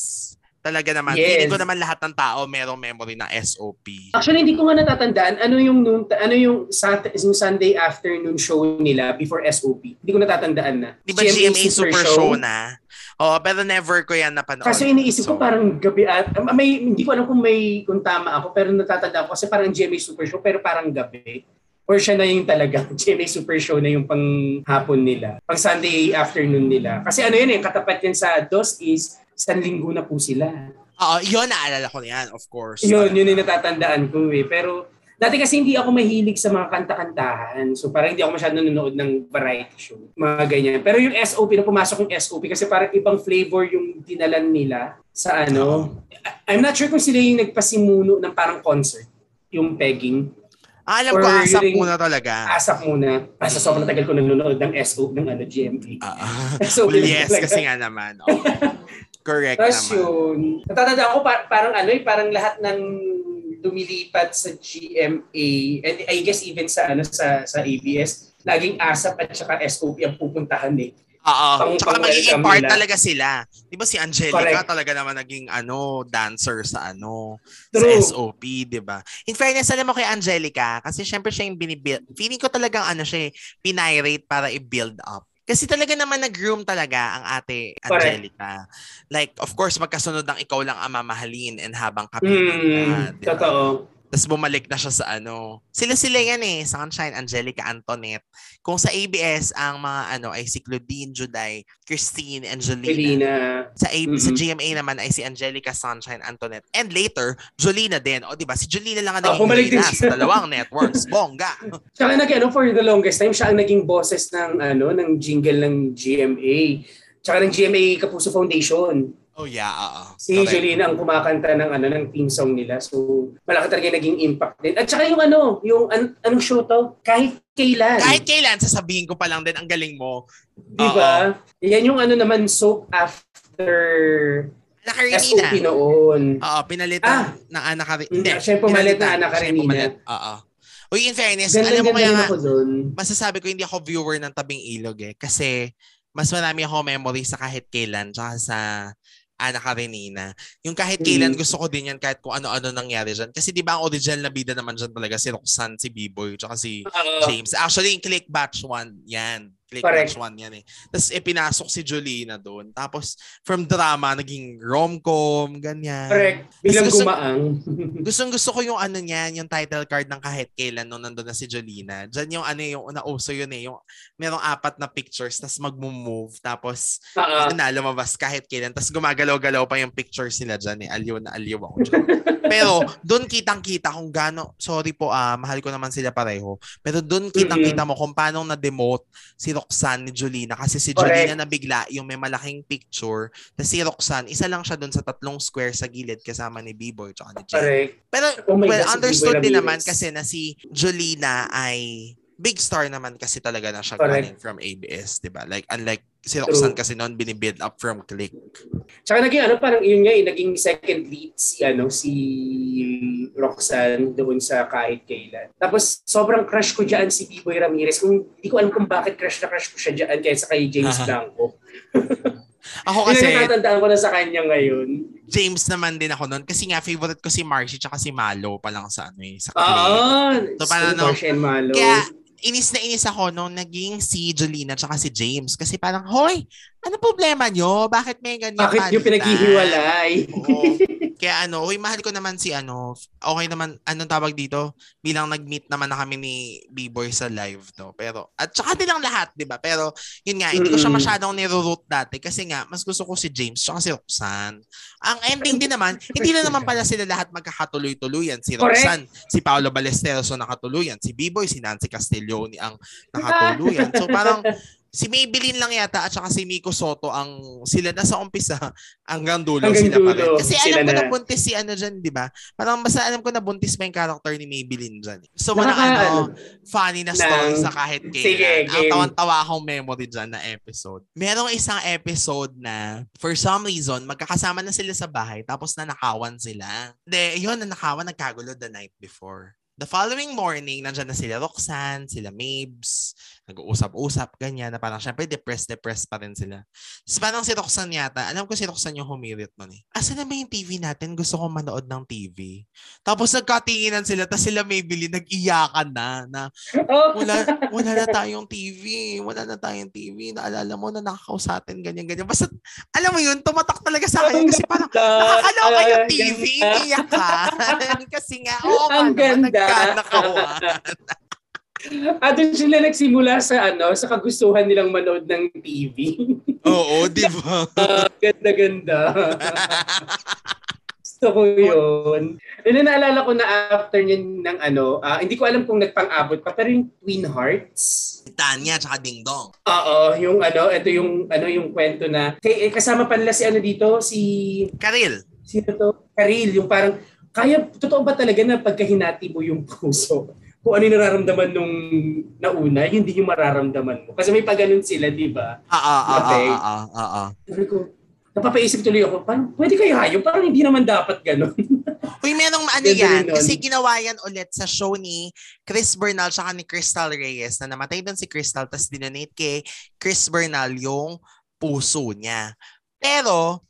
Talaga naman. Yes. Feeling ko naman lahat ng tao merong memory na SOP. Actually, hindi ko nga natatandaan ano yung noon, ano yung, Sat- yung Sunday afternoon show nila before SOP. Hindi ko natatandaan na. Di ba GMA, Super, Show na? Oo, pero never ko yan napanood. Kasi iniisip ko So, parang gabi at um, may hindi ko alam kung may kung tama ako pero natatanda ko kasi parang GMA Super Show pero parang gabi. Or siya na yung talaga GMA Super Show na yung pang hapon nila. Pang Sunday afternoon nila. Kasi ano yun eh, katapat yan sa DOS is isang linggo na po sila. Oo, yun naalala ko na yan, of course. Yun, yun yung natatandaan ko eh. Pero dati kasi hindi ako mahilig sa mga kanta-kantahan. So parang hindi ako masyado nanonood ng variety show. Mga ganyan. Pero yung SOP, na pumasok yung SOP kasi parang ibang flavor yung dinalan nila sa ano. I'm not sure kung sila yung nagpasimuno ng parang concert. Yung pegging. Ah, alam ko, asap yun yung- muna talaga. Asak muna. Basta sobrang tagal ko nanonood ng SO ng ano, GMA. Ah, SOP well, yes, talaga. kasi nga naman. Oo. Correct Tapos naman. yun, natatanda ako par- parang ano eh, parang lahat ng lumilipat sa GMA and I guess even sa ano sa sa ABS, laging ASAP at saka SOP ang pupuntahan eh. Oo. Tsaka magiging part nila. talaga sila. Di ba si Angelica Correct. talaga naman naging ano, dancer sa ano, True. sa SOP, di ba? In fairness, alam mo kay Angelica, kasi syempre siya yung binibuild. Feeling ko talagang ano siya, eh, pinirate para i-build up. Kasi talaga naman nag-groom talaga ang ate. Angelica. Like, of course, magkasunod ang ikaw lang ang mamahalin and habang kapitan ka. Hmm, di ba? totoo. Tapos bumalik na siya sa ano. Sila-sila yan eh. Sunshine, Angelica, Antoinette. Kung sa ABS, ang mga ano ay si Claudine, Juday, Christine, Angelina. Felina. Sa, A- sa Mhm. GMA naman ay si Angelica, Sunshine, Antoinette. And later, Jolina din. O di ba Si Jolina lang ang Ah, naging bumalik din siya. sa dalawang networks. Bongga. Tsaka nag ano, for the longest time, siya ang naging bosses ng ano ng jingle ng GMA. Tsaka ng GMA Kapuso Foundation. Oh yeah, oo. Si Correct. Jolene ang kumakanta ng ano ng theme song nila. So, malaki talaga naging impact din. At saka yung ano, yung an- anong show to? Kahit kailan. Kahit kailan, sasabihin ko pa lang din, ang galing mo. Di ba? Yan yung ano naman soap after Anak Karenina. SOP noon. Oo, pinalitan Ah! ng Anak Karenina. Hindi, siya pumalit na Karenina. pumalit. Oo. Uy, in fairness, alam mo kaya nga, masasabi ko hindi ako viewer ng Tabing Ilog eh. Kasi mas marami ako memory sa kahit kailan tsaka sa Ana Karenina. Yung kahit Mm. kailan gusto ko din yan kahit kung ano-ano nangyari dyan. Kasi di ba ang original na bida naman dyan talaga si Roxanne, si B-Boy, tsaka si. James. Actually, yung Click Batch 1, yan. Click Correct. Batch 1 yan eh. Tapos ipinasok si Jolina doon. Tapos from drama, naging rom-com, ganyan. Correct. Biglang gusto- gumaang. Gustong gusto ko yung ano niyan, yung title card ng kahit kailan nung nandun na si Jolina. Diyan yung ano yung nauso yun eh, yung merong apat na pictures tapos magmo-move tapos yun na lumabas kahit kailan tapos gumagalaw-galaw pa yung pictures nila diyan eh. Aliw na aliw ako dyan. Pero doon kitang-kita kung gaano, sorry po ah, mahal ko naman sila pareho. Pero doon kitang-kita mo kung paano na-demote si Roxanne ni Jolina kasi si Correct. Jolina nabigla yung may malaking picture tapos si Roxanne, isa lang siya doon sa tatlong square sa gilid kasama ni B-Boy tsaka ni. Correct. Pero Oh well, God, understood din naman kasi na si Jolina ay big star naman kasi talaga na siya Correct. from ABS, 'di ba? Like unlike si Roxanne kasi noon binibuild up from Click. Tsaka naging ano, parang yun nga eh, naging second lead si ano si Roxanne doon sa kahit kailan. Tapos sobrang crush ko diyan si B-Boy Ramirez. Kung hindi ko alam kung bakit crush na crush ko siya diyan kaysa kay James Blanco. Ako Kasi kasi natatandaan ko na sa kanya ngayon. James naman din ako noon kasi nga favorite ko si Marcy tsaka si Malo pa lang sa ano eh, sa. Oo. So, paano, no? Marsh and Malo. Kaya inis na inis ako nung naging si Jolina tsaka si James kasi parang, hoy, ano problema nyo? Bakit may ganyan bakit yung palitan?" pinaghihiwalay? Oo. Kaya ano, uy, mahal ko naman si ano, okay naman, anong tawag dito? Bilang nag-meet naman na kami ni B-Boy sa live, no? Pero, at saka din ang lahat, di ba? Pero, yun nga, hindi ko siya masyadong niroroot dati kasi nga, mas gusto ko si James tsaka si Roxanne. Ang ending din naman, hindi na naman pala sila lahat magkakatuloy-tuluyan. Si Correct. Roxanne, si Paolo Ballesteros ang nakatuluyan, si B-Boy, si Nancy Castiglione ang nakatuluyan. So, parang, si Maybelline lang yata at saka si Miko Soto ang sila na sa umpisa hanggang dulo Hanggang sila pa rin. dulo, Kasi sila alam ko na. na buntis si ano dyan, di ba? Parang basta alam ko na buntis pa yung character ni Maybelline dyan. So, mga Nakaka- ano, funny na story ng- sa kahit Sige, kailan. Ang game. tawan-tawa akong memory dyan na episode. Merong isang episode na for some reason, magkakasama na sila sa bahay tapos nanakawan sila. Hindi, yun, nanakawan, nagkagulo the night before. The following morning, nandyan na sila Roxanne, sila Mabes, nag-uusap-usap, ganyan, na parang syempre depressed-depressed pa rin sila. Tapos parang si Roxanne yata, alam ko si Roxanne yung humirit nun eh. Asa na ba yung TV natin? Gusto ko manood ng TV. Tapos nagkatinginan sila, tapos sila Maybelline, nag-iyakan na, na Oh. wala, wala na tayong TV, wala na tayong TV, naalala mo na nakakaw sa atin, ganyan, ganyan. Basta, alam mo yun, tumatak talaga sa akin kasi parang, nakakaloka yung TV, iiyak ka. kasi nga, oo nga Ang ganda. nagkanakawan. At doon sila nagsimula sa ano, sa kagustuhan nilang manood ng TV. Oo, di ba? Ganda-ganda. Gusto ko yun. Na naalala ko na after yun ng ano, ah, hindi ko alam kung nagpang-abot pa, pero yung Twin Hearts. Tanya, tsaka Ding Dong. Oo, yung ano, ito yung ano yung kwento na kay, eh, kasama pa nila si ano dito, si Karil. sino to? Karil, yung parang kaya totoo ba talaga na pagkahinati mo yung puso? Kung ano yung nararamdaman nung nauna, yun din yung mararamdaman mo. Kasi may paganon sila, di ba? Ah, ah, ah, ah, ah, ah, ah. Sabi ko, napapaisip tuloy ako, parang pwede kayo hayop, parang hindi naman dapat ganun. Uy, merong ano yan. Kasi ginawa yan ulit sa show ni Chris Bernal tsaka ni Crystal Reyes na namatay doon si Crystal tapos dinonate kay Chris Bernal yung puso niya. Pero,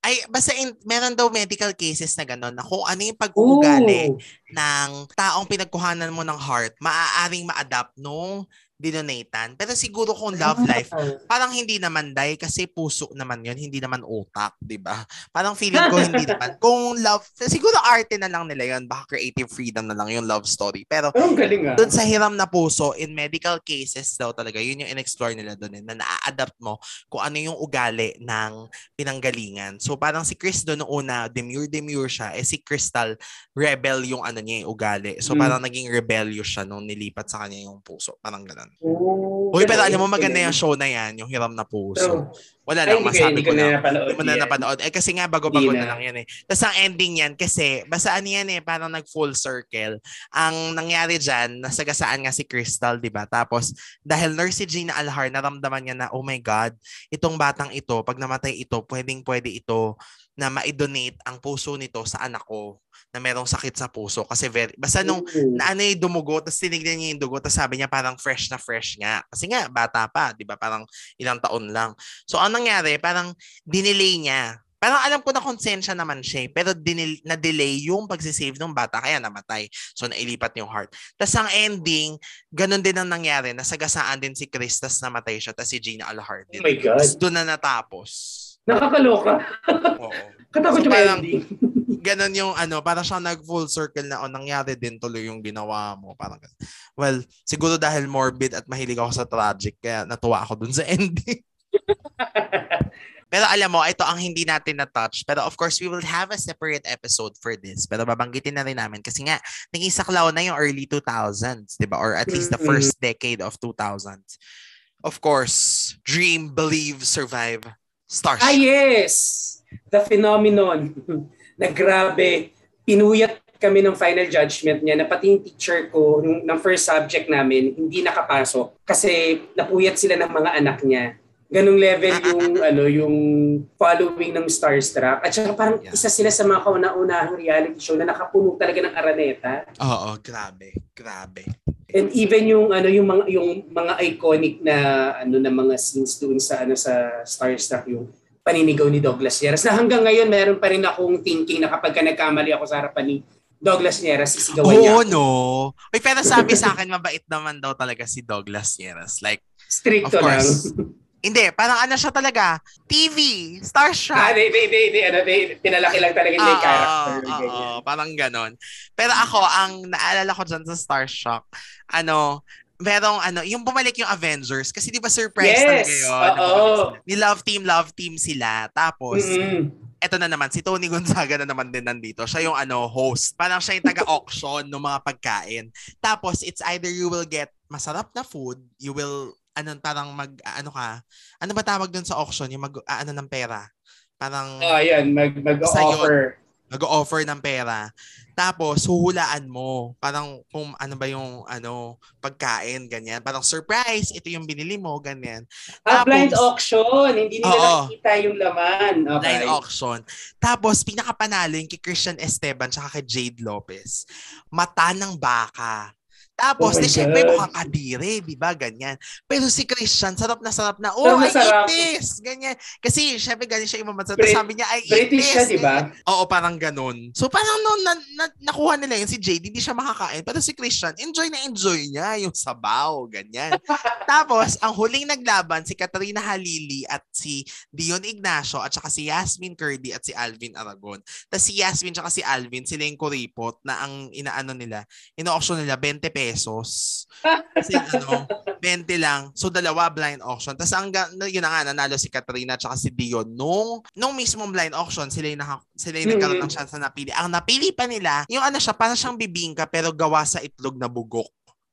ay, basta in, meron daw medical cases na gano'n na kung ano yung pag-uugali Ooh. ng taong pinagkuhanan mo ng heart, maaaring ma-adapt nung dinonatan. Pero siguro kung love life, parang hindi naman dahil kasi puso naman yon hindi naman utak, 'di ba? Parang feeling ko hindi naman. Kung love, siguro arte na lang nila yon, baka creative freedom na lang yung love story. Pero galing ah. doon sa hiram na puso, in medical cases daw talaga, yun yung in-explore nila doon, eh, na na-adapt mo kung ano yung ugali ng pinanggalingan. So parang si Chris doon una, demure-demure siya, eh si Crystal, rebel yung ano niya, yung ugali. So Mm. parang naging rebellious siya nung nilipat sa kanya yung puso. Parang ganun. Oh, Uy, pero alam mo maganda yung show na yan, yung hiram na puso. Wala ay, lang, ko, masabi ko ko lang. Hindi mo na yan. napanood. Eh kasi nga bago-bago na na. lang yan eh. Tapos ang ending yan kasi basta ano yan eh, parang nag full circle. Ang nangyari dyan, nasagasaan nga si Crystal, di ba? Tapos dahil nurse si Gina Alhar, naramdaman niya na, oh my God, itong batang ito, pag namatay ito, pwedeng pwede ito na ma-donate ang puso nito sa anak ko na merong sakit sa puso kasi very basta nung Ooh. na ano yung dumugo, tapos tinignan niya yung dugo, tapos sabi niya parang fresh na fresh nga. Kasi nga, bata pa, di ba? Parang ilang taon lang. So, ang nangyari, parang dinelay niya. Parang alam ko na konsensya naman siya, eh, pero dinil- na-delay yung pagsisave ng bata, kaya namatay. So, nailipat yung heart. Tapos ang ending, ganun din ang nangyari. Nasagasaan din si Chris, tapos namatay siya, tapos si Gina Alhart din. Oh my God. Tapos doon na natapos. Nakakaloka. Oo. Katakot So, yung parang- ending. Ganon yung ano, parang siya nag full circle na o nangyari din tuloy yung ginawa mo. Parang ganun. Well, siguro dahil morbid at mahilig ako sa tragic, kaya natuwa ako dun sa ending. Pero alam mo, ito ang hindi natin na-touch. Pero of course, we will have a separate episode for this. Pero babanggitin na rin namin kasi nga, naging saklaw na yung early 2000s, di ba? Or at least the first decade of 2000s. Of course, dream, believe, survive, stars. Ah, yes! The phenomenon na grabe, pinuyat kami ng final judgment niya na pati yung teacher ko nung, ng first subject namin hindi nakapasok kasi napuyat sila ng mga anak niya. Ganong level yung ano yung following ng Starstruck. At saka parang Yeah. isa sila sa mga kauna-unahang reality show na nakapuno talaga ng araneta. Oo, grabe. Grabe. And even yung ano yung mga yung mga iconic na ano na mga scenes doon sa ano sa Starstruck yung paninigaw ni Douglas Nieras na hanggang ngayon meron pa rin akong thinking na kapag ka nagkamali ako sa harapan ni Douglas Nieras sisigawan niya. Oo, no. Uy, pero sabi sa akin, mabait naman daw talaga si Douglas Nieras. Like, Stricto of lang. course. Hindi, parang ano siya talaga, TV, Ah, starstruck. they, they, they, they, ano, they, pinalaki lang talaga yung Oo, character. oo, oo, parang ganon. Pero ako, ang naalala ko dyan sa Starstruck, ano, merong ano, yung bumalik yung Avengers kasi 'di ba surprise Yes, talaga yun. oo. Bumalik sila. Ni Love Team, Love Team sila. Tapos Mm-mm. eto na naman, si Tony Gonzaga na naman din nandito. Siya yung ano, host. Parang siya yung taga-auction ng mga pagkain. Tapos, it's either you will get masarap na food, you will, ano, parang mag, ano ka, ano ba tawag dun sa auction? Yung mag, ah, ano ng pera? Parang, Ah, yan, mag, mag-offer. Nag-offer ng pera. Tapos, huhulaan mo. Parang kung ano ba yung ano, pagkain, ganyan. Parang surprise, ito yung binili mo, ganyan. Ah, blind auction. Hindi nila Oo. nakikita yung laman. Okay. Blind auction. Tapos, pinakapanalo yung kay Christian Esteban tsaka kay Jade Lopez. Mata ng baka. Tapos, Oh di syempre mukhang kadire, di ba? Ganyan. Pero si Christian, sarap na sarap na. Oh, Sarap na I sarap. eat this! Ganyan. Kasi, syempre, galing siya imamansa. Brit- Tapos sabi niya, I eat British this! siya, di ba? Oo, parang ganun. So parang noon na, na- nakuha nila yun, si Jade, hindi siya makakain. Pero si Christian, enjoy na enjoy niya yung sabaw, ganyan. Tapos, ang huling naglaban, si Katrina Halili at si Dion Ignacio at saka si Yasmin Curdy at si Alvin Aragon. Tapos si Yasmin at si Alvin, sila yung kuripot na ang inaano nila, ino-auction nila 20 pesos. Kasi ano, 20 lang. So dalawa blind auction. Tapos ang yun na nga nanalo si Katrina at si Dion nung nung mismong blind auction sila yung, naka, sila yung nagkaroon ng chance na napili. Ang napili pa nila, yung ano siya, parang siyang bibingka pero gawa sa itlog na bugok.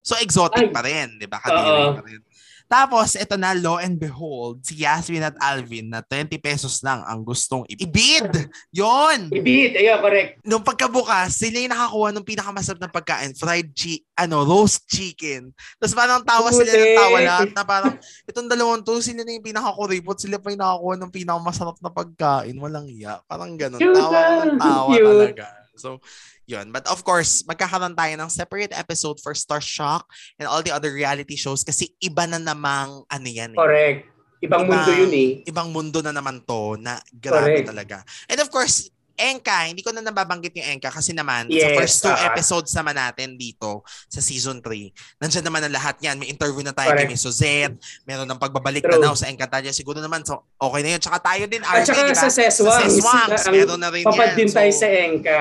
So exotic Ay. pa rin, 'di ba? Kadiri pa rin. Tapos, ito na, lo and behold, si Yasmin at Alvin na 20 pesos lang ang gustong ibid. Yon. Ibid, ayun, correct. Nung pagkabukas, sila yung nakakuha ng pinakamasarap na pagkain, fried chi ano, roast chicken. Tapos parang tawa sila ng tawa lahat na parang, itong dalawang to, sila na yung pinakakuripot, sila pa yung nakakuha ng pinakamasarap na pagkain. Walang iya. Parang ganun. Tawa ng tawa talaga. So, yun. But of course, magkakaroon tayo ng separate episode for Star Shock and all the other reality shows kasi iba na namang ano yan eh. Correct. Ibang ibang mundo yun eh. Ibang mundo na naman to na grabe Correct. talaga. And of course, Enka, hindi ko na nababanggit yung Enka kasi naman yes, sa first two uh, episodes naman natin dito sa season 3, nandiyan naman ang lahat yan. May interview na tayo kay Miss Suzette, meron ng pagbabalik True. na daw sa Encantadia. Siguro naman, so okay na yun. Tsaka tayo din, At saka diba? sa Seswangs meron na rin papad yan. din so, tayo sa Enka.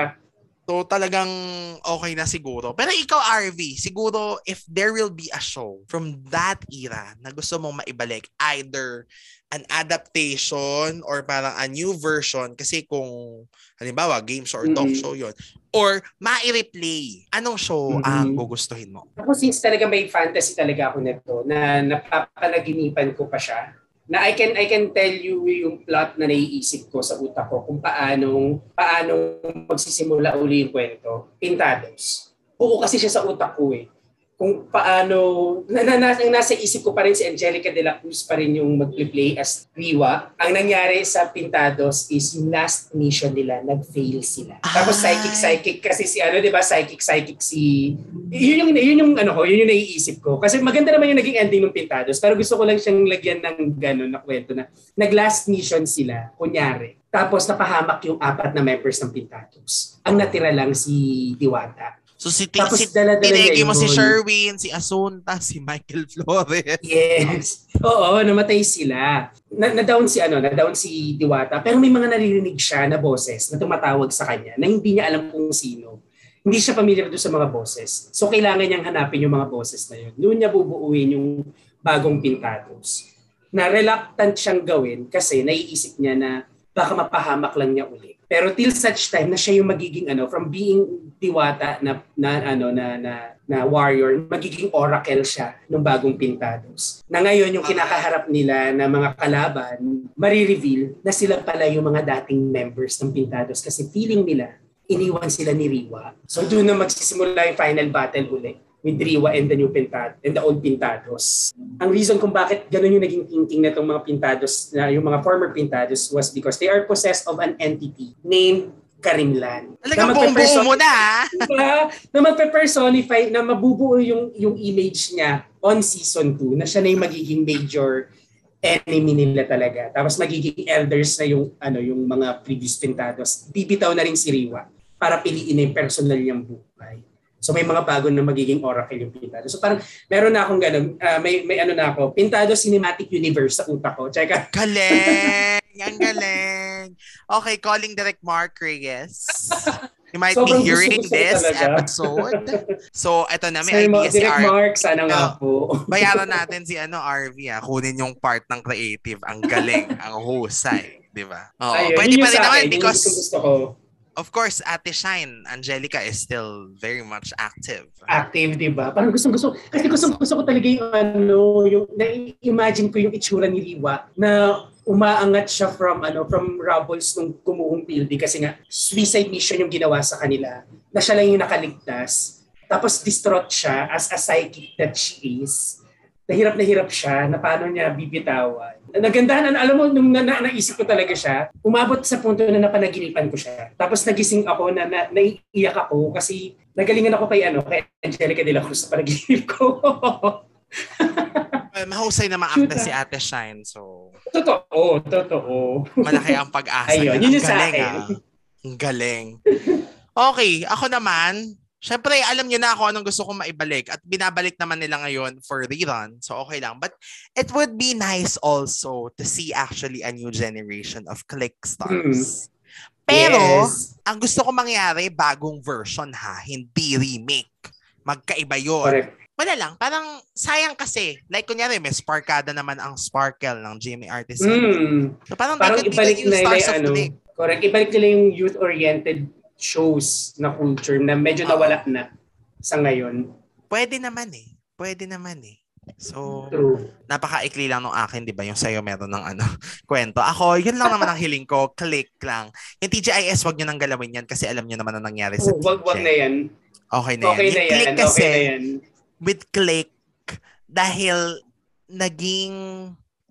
So talagang okay na siguro. Pero ikaw RV, siguro if there will be a show from that era na gusto mong maibalik, either an adaptation or parang a new version kasi kung halimbawa game show or talk mm-hmm. show yon or ma-replay, anong show mm-hmm. ang gugustuhin mo? Ako since talaga may fantasy talaga ako nito na napapanaginipan ko pa siya na I can I can tell you yung plot na naiisip ko sa utak ko kung paano paano magsisimula uli yung kwento. Pintados. Oo kasi siya sa utak ko eh kung paano, na, na, na, ang nasa isip ko pa rin si Angelica de la Cruz pa rin yung mag-play as Riwa. Ang nangyari sa Pintados is yung last mission nila, nag-fail sila. Tapos psychic-psychic kasi si ano, di ba, psychic-psychic si... Yun yung, yun yung, ano ko, yun yung naiisip ko. Kasi maganda naman yung naging ending ng Pintados, pero gusto ko lang siyang lagyan ng gano'n na kwento na nag-last mission sila, kunyari. Tapos napahamak yung apat na members ng Pintados. Ang natira lang si Diwata. So si, T- Tapos, si tinegi mo si Sherwin, si Asunta, si Michael Flores. Yes. Oo, namatay sila. Na, na-down si ano, na-down si Diwata. Pero may mga naririnig siya na boses na tumatawag sa kanya na hindi niya alam kung sino. Hindi siya familiar doon sa mga boses. So kailangan niyang hanapin yung mga boses na yun. Doon niya bubuuin yung bagong pintados. Na reluctant siyang gawin kasi naiisip niya na baka mapahamak lang niya uli. Pero till such time na siya yung magiging ano from being diwata na na ano na na, na warrior, magiging oracle siya ng bagong pintados. Na ngayon yung kinakaharap nila na mga kalaban, marireveal na sila pala yung mga dating members ng pintados kasi feeling nila iniwan sila ni Riwa. So doon na magsisimula yung final battle ulit with Riwa and the new Pintad and the old Pintados. Ang reason kung bakit ganun yung naging thinking na itong mga Pintados, na yung mga former Pintados was because they are possessed of an entity named Karimlan. Talagang buong mo na. na magpe-personify, na mabubuo yung, yung image niya on season 2 na siya na yung magiging major enemy nila talaga. Tapos magiging elders na yung ano yung mga previous pintados. Bibitaw na rin si Riwa para piliin na yung personal niyang buhay. So may mga bago na magiging oracle yung Pintado. So parang meron na akong ganun, uh, may, may ano na ako, Pintado Cinematic Universe sa utak ko. Check Galing! Ang galing! Okay, calling direct Mark Reyes. You might Sobrang be hearing this talaga. episode. So, ito na, may idea si Direct Mark, sana nga po. bayaran natin si ano, RV, ah. kunin yung part ng creative. Ang galing, ang husay. Di ba? Oo, Ayun, pwede pa rin naman because... Gusto ko of course, Ate Shine, Angelica is still very much active. Active, di ba? Parang gusto gusto kasi gusto gusto ko talaga yung ano, yung na-imagine ko yung itsura ni Riwa na umaangat siya from ano from rubbles nung gumuhong building kasi nga suicide mission yung ginawa sa kanila na siya lang yung nakaligtas tapos distraught siya as a psychic that she is nahirap na hirap siya na paano niya bibitawan nagandahan, alam mo, nung na, na, naisip ko talaga siya, umabot sa punto na napanaginipan ko siya. Tapos nagising ako na, na naiiyak ako kasi nagalingan ako kay ano, kay Angelica de la Cruz sa panaginip ko. well, mahusay na maakta si Ate Shine, so... Totoo, totoo. Malaki ang pag-asa. Ayun, yun yung sa akin. Ah. Ang galing. Okay, ako naman, Siyempre, alam niyo na ako anong gusto kong maibalik at binabalik naman nila ngayon for rerun. So, okay lang. But it would be nice also to see actually a new generation of click stars. Mm. Pero, yes. ang gusto ko mangyari, bagong version ha, hindi remake. Magkaiba yun. Correct. Wala lang, parang sayang kasi. Like, kunyari, may Sparkada naman ang Sparkle ng Jimmy Artisan. Mm. So, parang, parang ibalik na nila, ano, correct, ibalik nila yung youth-oriented shows na culture na medyo nawala na sa ngayon. Pwede naman eh. Pwede naman eh. So, True. napaka-ikli lang nung akin, di ba? Yung sa'yo meron ng ano, kwento. Ako, yun lang naman ang hiling ko. Click lang. Yung TGIS, wag nyo nang galawin yan kasi alam nyo naman ang nangyari sa Oh, wag, wag na yan. Okay na yan. Okay na Yung yan. click kasi, Okay na yan. with click, dahil naging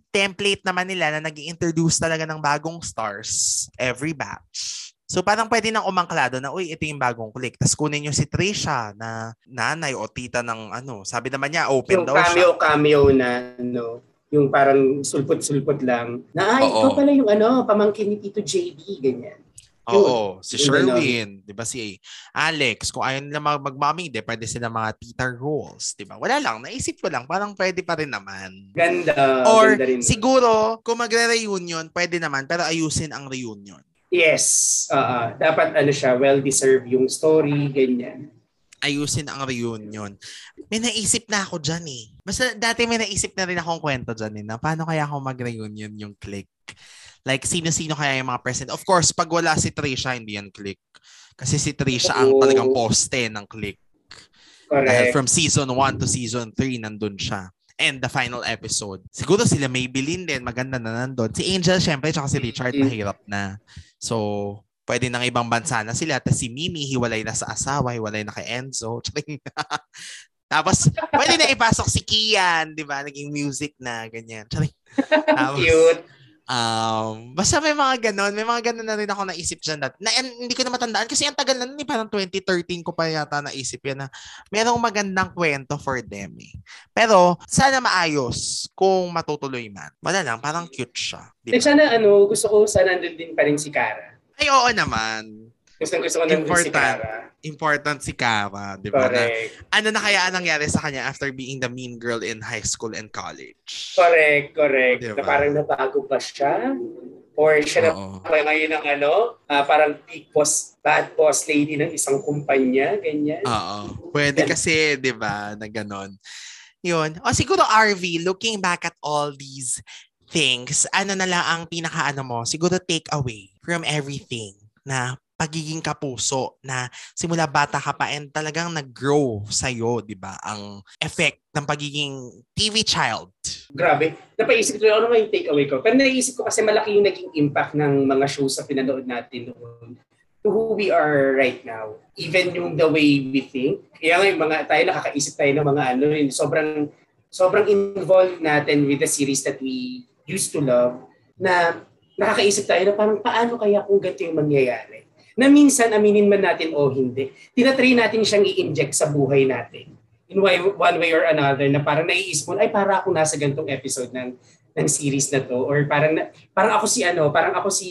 template naman nila na nag introduce talaga ng bagong stars every batch. So parang pwede nang umangklado na, uy, ito yung bagong click. Tapos kunin nyo si Trisha na nanay o tita ng ano. Sabi naman niya, open Yung daw siya. cameo-cameo na, no, yung parang sulpot-sulpot lang. Na, Oo. ikaw pala yung ano, pamangkin ni Tito JB, ganyan. Oo, si Yung ganon. Sherwin, 'di ba si Alex, kung ayaw nila mag magmaming, de pwede sila mga tita roles, 'di ba? Wala lang, naisip ko lang, parang pwede pa rin naman. Ganda. Or ganda rin. siguro, kung magre-reunion, pwede naman, pero ayusin ang reunion. Yes. ah. dapat ano siya, well-deserved yung story, ganyan. Ayusin ang reunion. May naisip na ako dyan eh. Basta dati may naisip na rin akong kwento dyan eh, na paano kaya ako mag-reunion yung click. Like, sino-sino kaya yung mga present. Of course, pag wala si Trisha, hindi yan click. Kasi si Trisha ang talagang poste ng click. Dahil from season 1 to season 3, nandun siya. And the final episode. Siguro sila Maybelline din, maganda na nandun. Si Angel, syempre, tsaka si Richard, Mm. mahirap na. So, pwede ng ibang bansa na sila. Tapos si Mimi, hiwalay na sa asawa, hiwalay na kay Enzo. Tapos, pwede na ipasok si Kian, di ba? Naging music na, ganyan. Tapos, Cute. Um, basta may mga ganon, may mga ganon na rin ako naisip dyan dati. Na, and, hindi ko na matandaan kasi ang tagal na nun, eh, parang 2013 ko pa yata naisip yan na merong magandang kwento for them eh. Pero sana maayos kung matutuloy man. Wala lang, parang cute siya. Di Eh, ba? sana ano, gusto ko sana nandun din pa rin si Kara. Ay, oo naman. Gusto gusto ko si Important. Kara. Important si Kara, di ba? Na, ano na kaya ang nangyari sa kanya after being the mean girl in high school and college? Correct, correct. Diba? Na parang nabago pa siya. Or siya na Oo. pa ngayon ng ano, ah, parang big boss, bad boss lady ng isang kumpanya, ganyan. Oo. Pwede kasi, di ba, na ganon. Yun. O siguro, RV, looking back at all these things, ano na lang ang pinaka-ano mo, siguro take away from everything na pagiging kapuso na simula bata ka pa and talagang nag-grow sa'yo, di ba, ang effect ng pagiging TV child. Grabe. Napaisip ko, ano yung takeaway ko? Pero naisip ko kasi malaki yung naging impact ng mga shows sa pinanood natin noon to who we are right now. Even yung the way we think. Kaya nga yung mga, tayo nakakaisip tayo ng mga ano, yung sobrang, sobrang involved natin with the series that we used to love na nakakaisip tayo na parang paano kaya kung ganito yung mangyayari. Na minsan, aminin man natin o hindi, tinatry natin siyang i-inject sa buhay natin in one way or another na parang naiisip mo, ay para ako nasa gantong episode ng ng series na to or parang na- parang ako si ano, parang ako si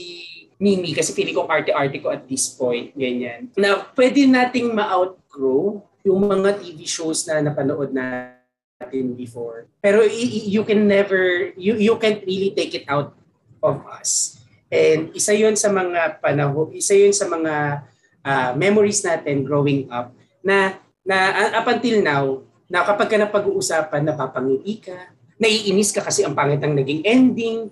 Mimi kasi feeling ko arte-arte ko at this point, ganyan. Na pwede nating ma-outgrow yung mga TV shows na napanood natin before. Pero you can never, you, you can't really take it out of us. And isa yun sa mga panahon, isa yun sa mga ah, memories natin growing up na na uh, up until now, na kapag ka napag-uusapan, napapangiti ka, naiinis ka kasi ang pangit ang naging ending,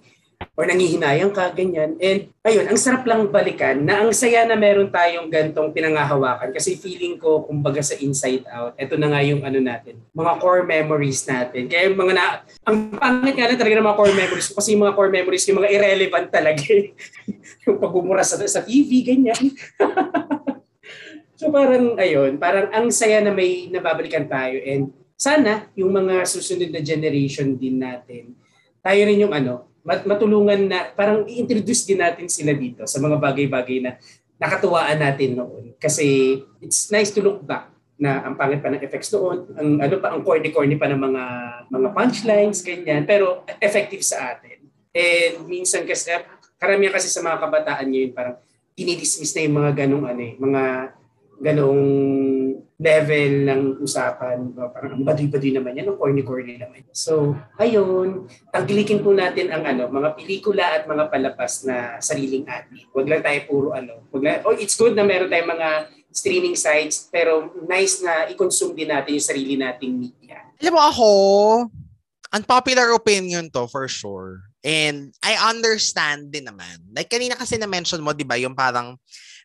or nangihinayang ka, ganyan. And ayun, ang sarap lang balikan na ang saya na meron tayong gantong pinangahawakan kasi feeling ko, kumbaga sa inside out, eto na nga yung ano natin, mga core memories natin. Kaya mga na, ang pangit nga na talaga ng mga core memories kasi yung mga core memories, yung mga irrelevant talaga. eh. yung pagbumura sa, sa TV, ganyan. So parang ayun, parang ang saya na may nababalikan tayo and sana yung mga susunod na generation din natin, tayo rin yung ano, mat- matulungan na parang i-introduce din natin sila dito sa mga bagay-bagay na nakatuwaan natin noon. Kasi it's nice to look back na ang pangit pa ng effects noon, ang ano pa ang corny-corny pa ng mga mga punchlines ganyan, pero effective sa atin. And minsan kasi karamihan kasi sa mga kabataan ngayon parang dinidismiss na yung mga ganong ano eh, mga ganong level ng usapan. Parang ang baduy-baduy naman yan, ang corny-corny naman. So, ayun, tagilikin po natin ang ano, mga pelikula at mga palapas na sariling atin. Huwag lang tayo puro ano. Wag lang, oh, it's good na meron tayong mga streaming sites, pero nice na i-consume din natin yung sarili nating media. Alam mo ako, unpopular opinion to for sure. And I understand din naman. Like kanina kasi na-mention mo, di ba, yung parang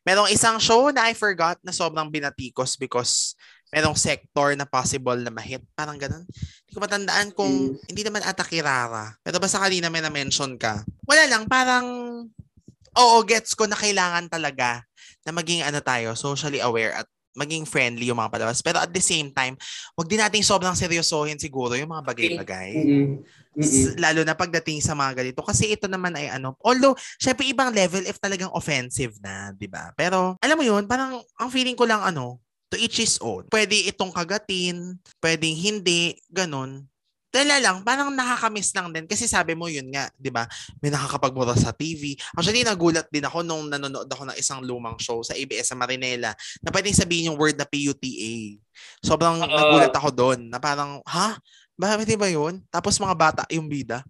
merong isang show na I forgot na sobrang binatikos because merong sector na possible na mahit. Parang ganun. Hindi ko matandaan kung mm. hindi naman ata Kirara. Pero basta kanina may na-mention ka. Wala lang, parang oo, gets ko na kailangan talaga na maging ano tayo, socially aware at maging friendly yung mga palabas. Pero at the same time, wag din nating sobrang seryosohin siguro yung mga bagay-bagay. Mm-hmm. Mm-hmm. Lalo na pagdating sa mga ganito. Kasi ito naman ay ano, although, syempre ibang level if talagang offensive na, di ba? Pero, alam mo yun, parang ang feeling ko lang ano, to each his own. Pwede itong kagatin, pwedeng hindi, ganun. Dala lang, parang nakakamiss lang din. Kasi sabi mo yun nga, di ba? May nakakapagbura sa TV. Actually, nagulat din ako nung nanonood ako ng isang lumang show sa ABS sa Marinela na pwedeng sabihin yung word na PUTA. Sobrang uh, nagulat ako doon na parang, ha? Bakit ba yun? Tapos mga bata yung bida.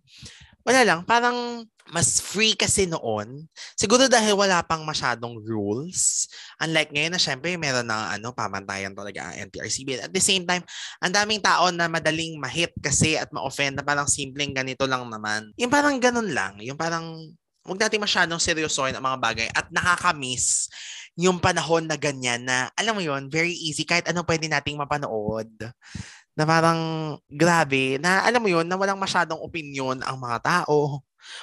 Wala lang, parang mas free kasi noon. Siguro dahil wala pang masyadong rules. Unlike ngayon na syempre meron na ano, pamantayan talaga ang NTRCB. At the same time, ang daming tao na madaling mahit kasi at ma-offend na parang simpleng ganito lang naman. Yung parang ganun lang. Yung parang huwag natin masyadong seryosohin ang mga bagay at nakakamiss yung panahon na ganyan na, alam mo yon very easy kahit ano pwede nating mapanood na parang grabe, na alam mo yon na walang masyadong opinion ang mga tao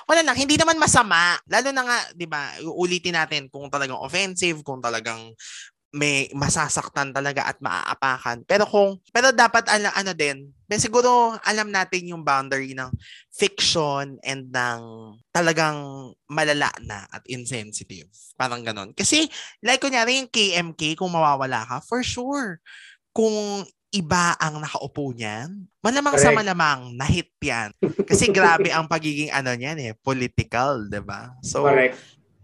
wala lang, hindi naman masama. Lalo na nga, 'di ba? Uulitin natin kung talagang offensive, kung talagang may masasaktan talaga at maaapakan. Pero kung pero dapat ano, ano din, may siguro alam natin yung boundary ng fiction and ng talagang malala na at insensitive. Parang ganon. Kasi like kunyari yung KMK, kung mawawala ka, for sure. Kung iba ang nakaupo niyan, malamang Correct. sa malamang nahit yan. Kasi grabe ang pagiging ano niyan eh, political, 'di ba? So Correct.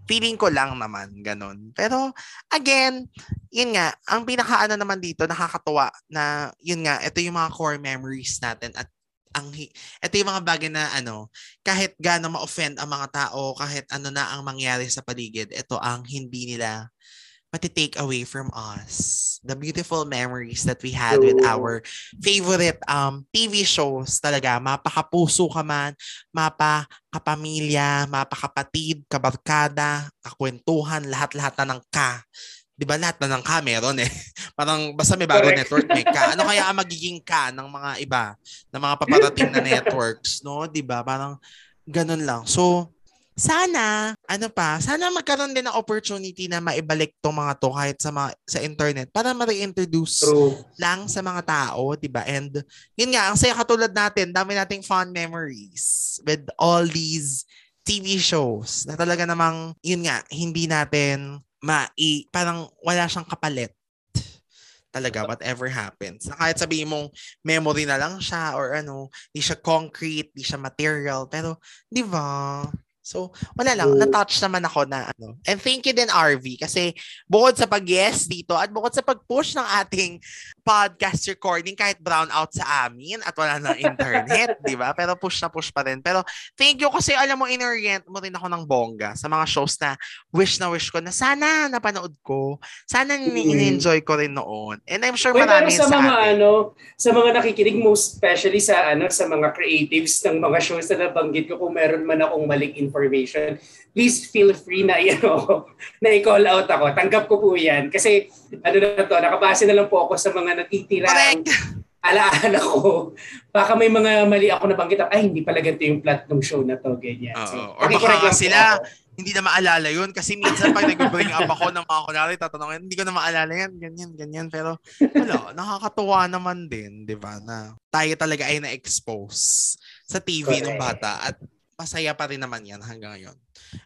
feeling ko lang naman ganun. Pero again, yun nga, ang pinakaano naman dito nakakatuwa na yun nga, ito yung mga core memories natin at ang ito yung mga bagay na ano, kahit gaano ma-offend ang mga tao, kahit ano na ang mangyari sa paligid, ito ang hindi nila take away from us the beautiful memories that we had with our favorite um TV shows talaga. Mapakapuso ka man mapakapamilya mapakapatid kabarkada kakwentuhan lahat-lahat na ng ka. 'di ba lahat na ng ka meron eh. Parang basta may bago network may ka. Ano kaya ang magiging ka ng mga iba ng mga paparating na networks no? 'di ba? Parang ganun lang. So sana, ano pa, sana magkaroon din ng opportunity na maibalik tong mga to kahit sa mga, sa internet para ma-reintroduce lang sa mga tao, 'di ba? And yun nga, ang saya katulad natin, dami nating fun memories with all these TV shows na talaga namang yun nga, hindi natin mai parang wala siyang kapalit talaga whatever happens. Na kahit sabihin mong memory na lang siya or ano, hindi siya concrete, hindi siya material, pero 'di ba? So, wala lang. Na-touch naman ako na ano. And thank you din, RV, kasi bukod sa pag-yes dito at bukod sa pag-push ng ating podcast recording kahit brown out sa amin at wala na internet, di ba? Pero push na push pa rin. Pero thank you kasi alam mo, inorient mo rin ako ng bongga sa mga shows na wish na wish ko na sana napanood ko. Sana mm-hmm. enjoy ko rin noon. And I'm sure marami sa, sa mga atin. ano, sa mga nakikinig most especially sa ano sa mga creatives ng mga shows na nabanggit ko kung meron man akong maling information, please feel free na you know, na i-call out ako. Tanggap ko po 'yan kasi ano na to, nakabase na lang po ako sa mga natitira. Correct. Alaala ko. Baka may mga mali ako nabanggit. Ay, hindi pala ganito yung plot ng show na to. Ganyan. Uh, so, or baka sila, hindi na maalala yun. Kasi minsan pag nag-bring up ako ng mga kunwari, tatanungin, hindi ko na maalala yan, ganyan, ganyan. Pero, wala, nakakatuwa naman din, di ba, na tayo talaga ay na-expose sa TV Correct. ng bata at masaya pa rin naman yan hanggang ngayon.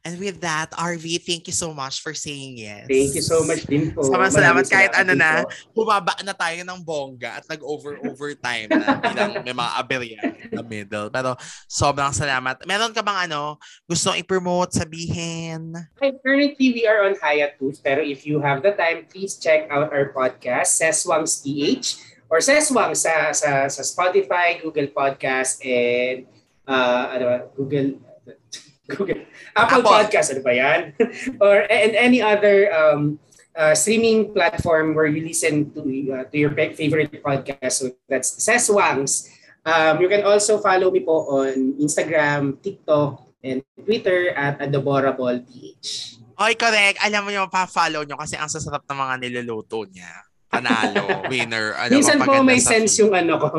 And with that, RV, thank you so much for saying yes. Thank you so much din po. Sama salamat kahit ano na, bumaba na tayo ng bongga at nag-over-overtime na bilang may mga aberya in the middle. Pero sobrang salamat. Meron ka bang ano, gusto i-promote, sabihin? Currently, we are on Hiatus. Pero if you have the time, please check out our podcast, Seswang's TH or Seswang sa, sa, sa Spotify, Google Podcast, and uh, ano, Google Google. Apple, Apple. Podcast, ano ba yan? or and any other um, uh, streaming platform where you listen to uh, to your favorite podcast. So that's Seswangs. Um, you can also follow me po on Instagram, TikTok, and Twitter at AdoboraBallPH. Oy, correct. Alam mo yung pa-follow nyo kasi ang sasarap ng mga niluluto niya. Panalo, winner. Ano, Minsan po may sa sense yung ano ko.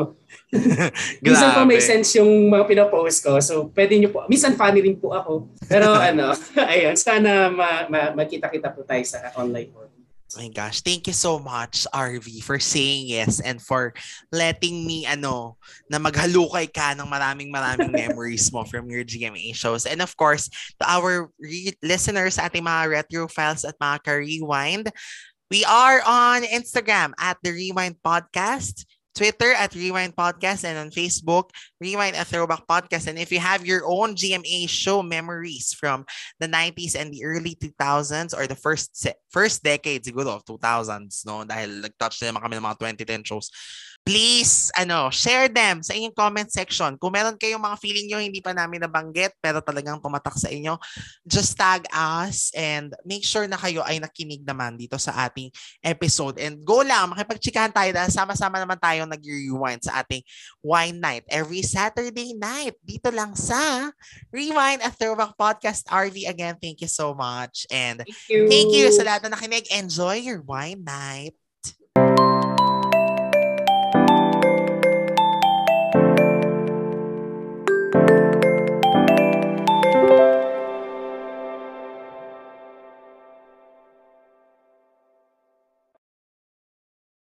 Minsan po may sense yung mga pinopost ko. So, pwede nyo po. Minsan funny rin po ako. Pero ano, ayun, sana ma, ma, makita-kita po tayo sa online board. Oh my gosh, thank you so much, RV, for saying yes and for letting me, ano, na maghalukay ka ng maraming maraming memories mo from your GMA shows. And of course, to our re- listeners, ating mga retro files at mga ka-rewind, we are on Instagram at The Rewind Podcast, Twitter at Rewind Podcast, and on Facebook, Rewind a Throwback Podcast. And if you have your own GMA show memories from the 90s and the early 2000s or the first se- first decade siguro of 2000s no dahil nag-touch na kami ng mga 2010 shows please ano share them sa inyong comment section kung meron kayong mga feeling nyo hindi pa namin nabanggit pero talagang tumatak sa inyo just tag us and make sure na kayo ay nakinig naman dito sa ating episode and go lang makipagchikahan tayo dahil sama-sama naman tayo nag-rewind sa ating wine night every Saturday night dito lang sa Rewind a Throwback Podcast. RV, again, thank you so much. And Thank you. thank you sa lahat na nakinig. Enjoy your wine night.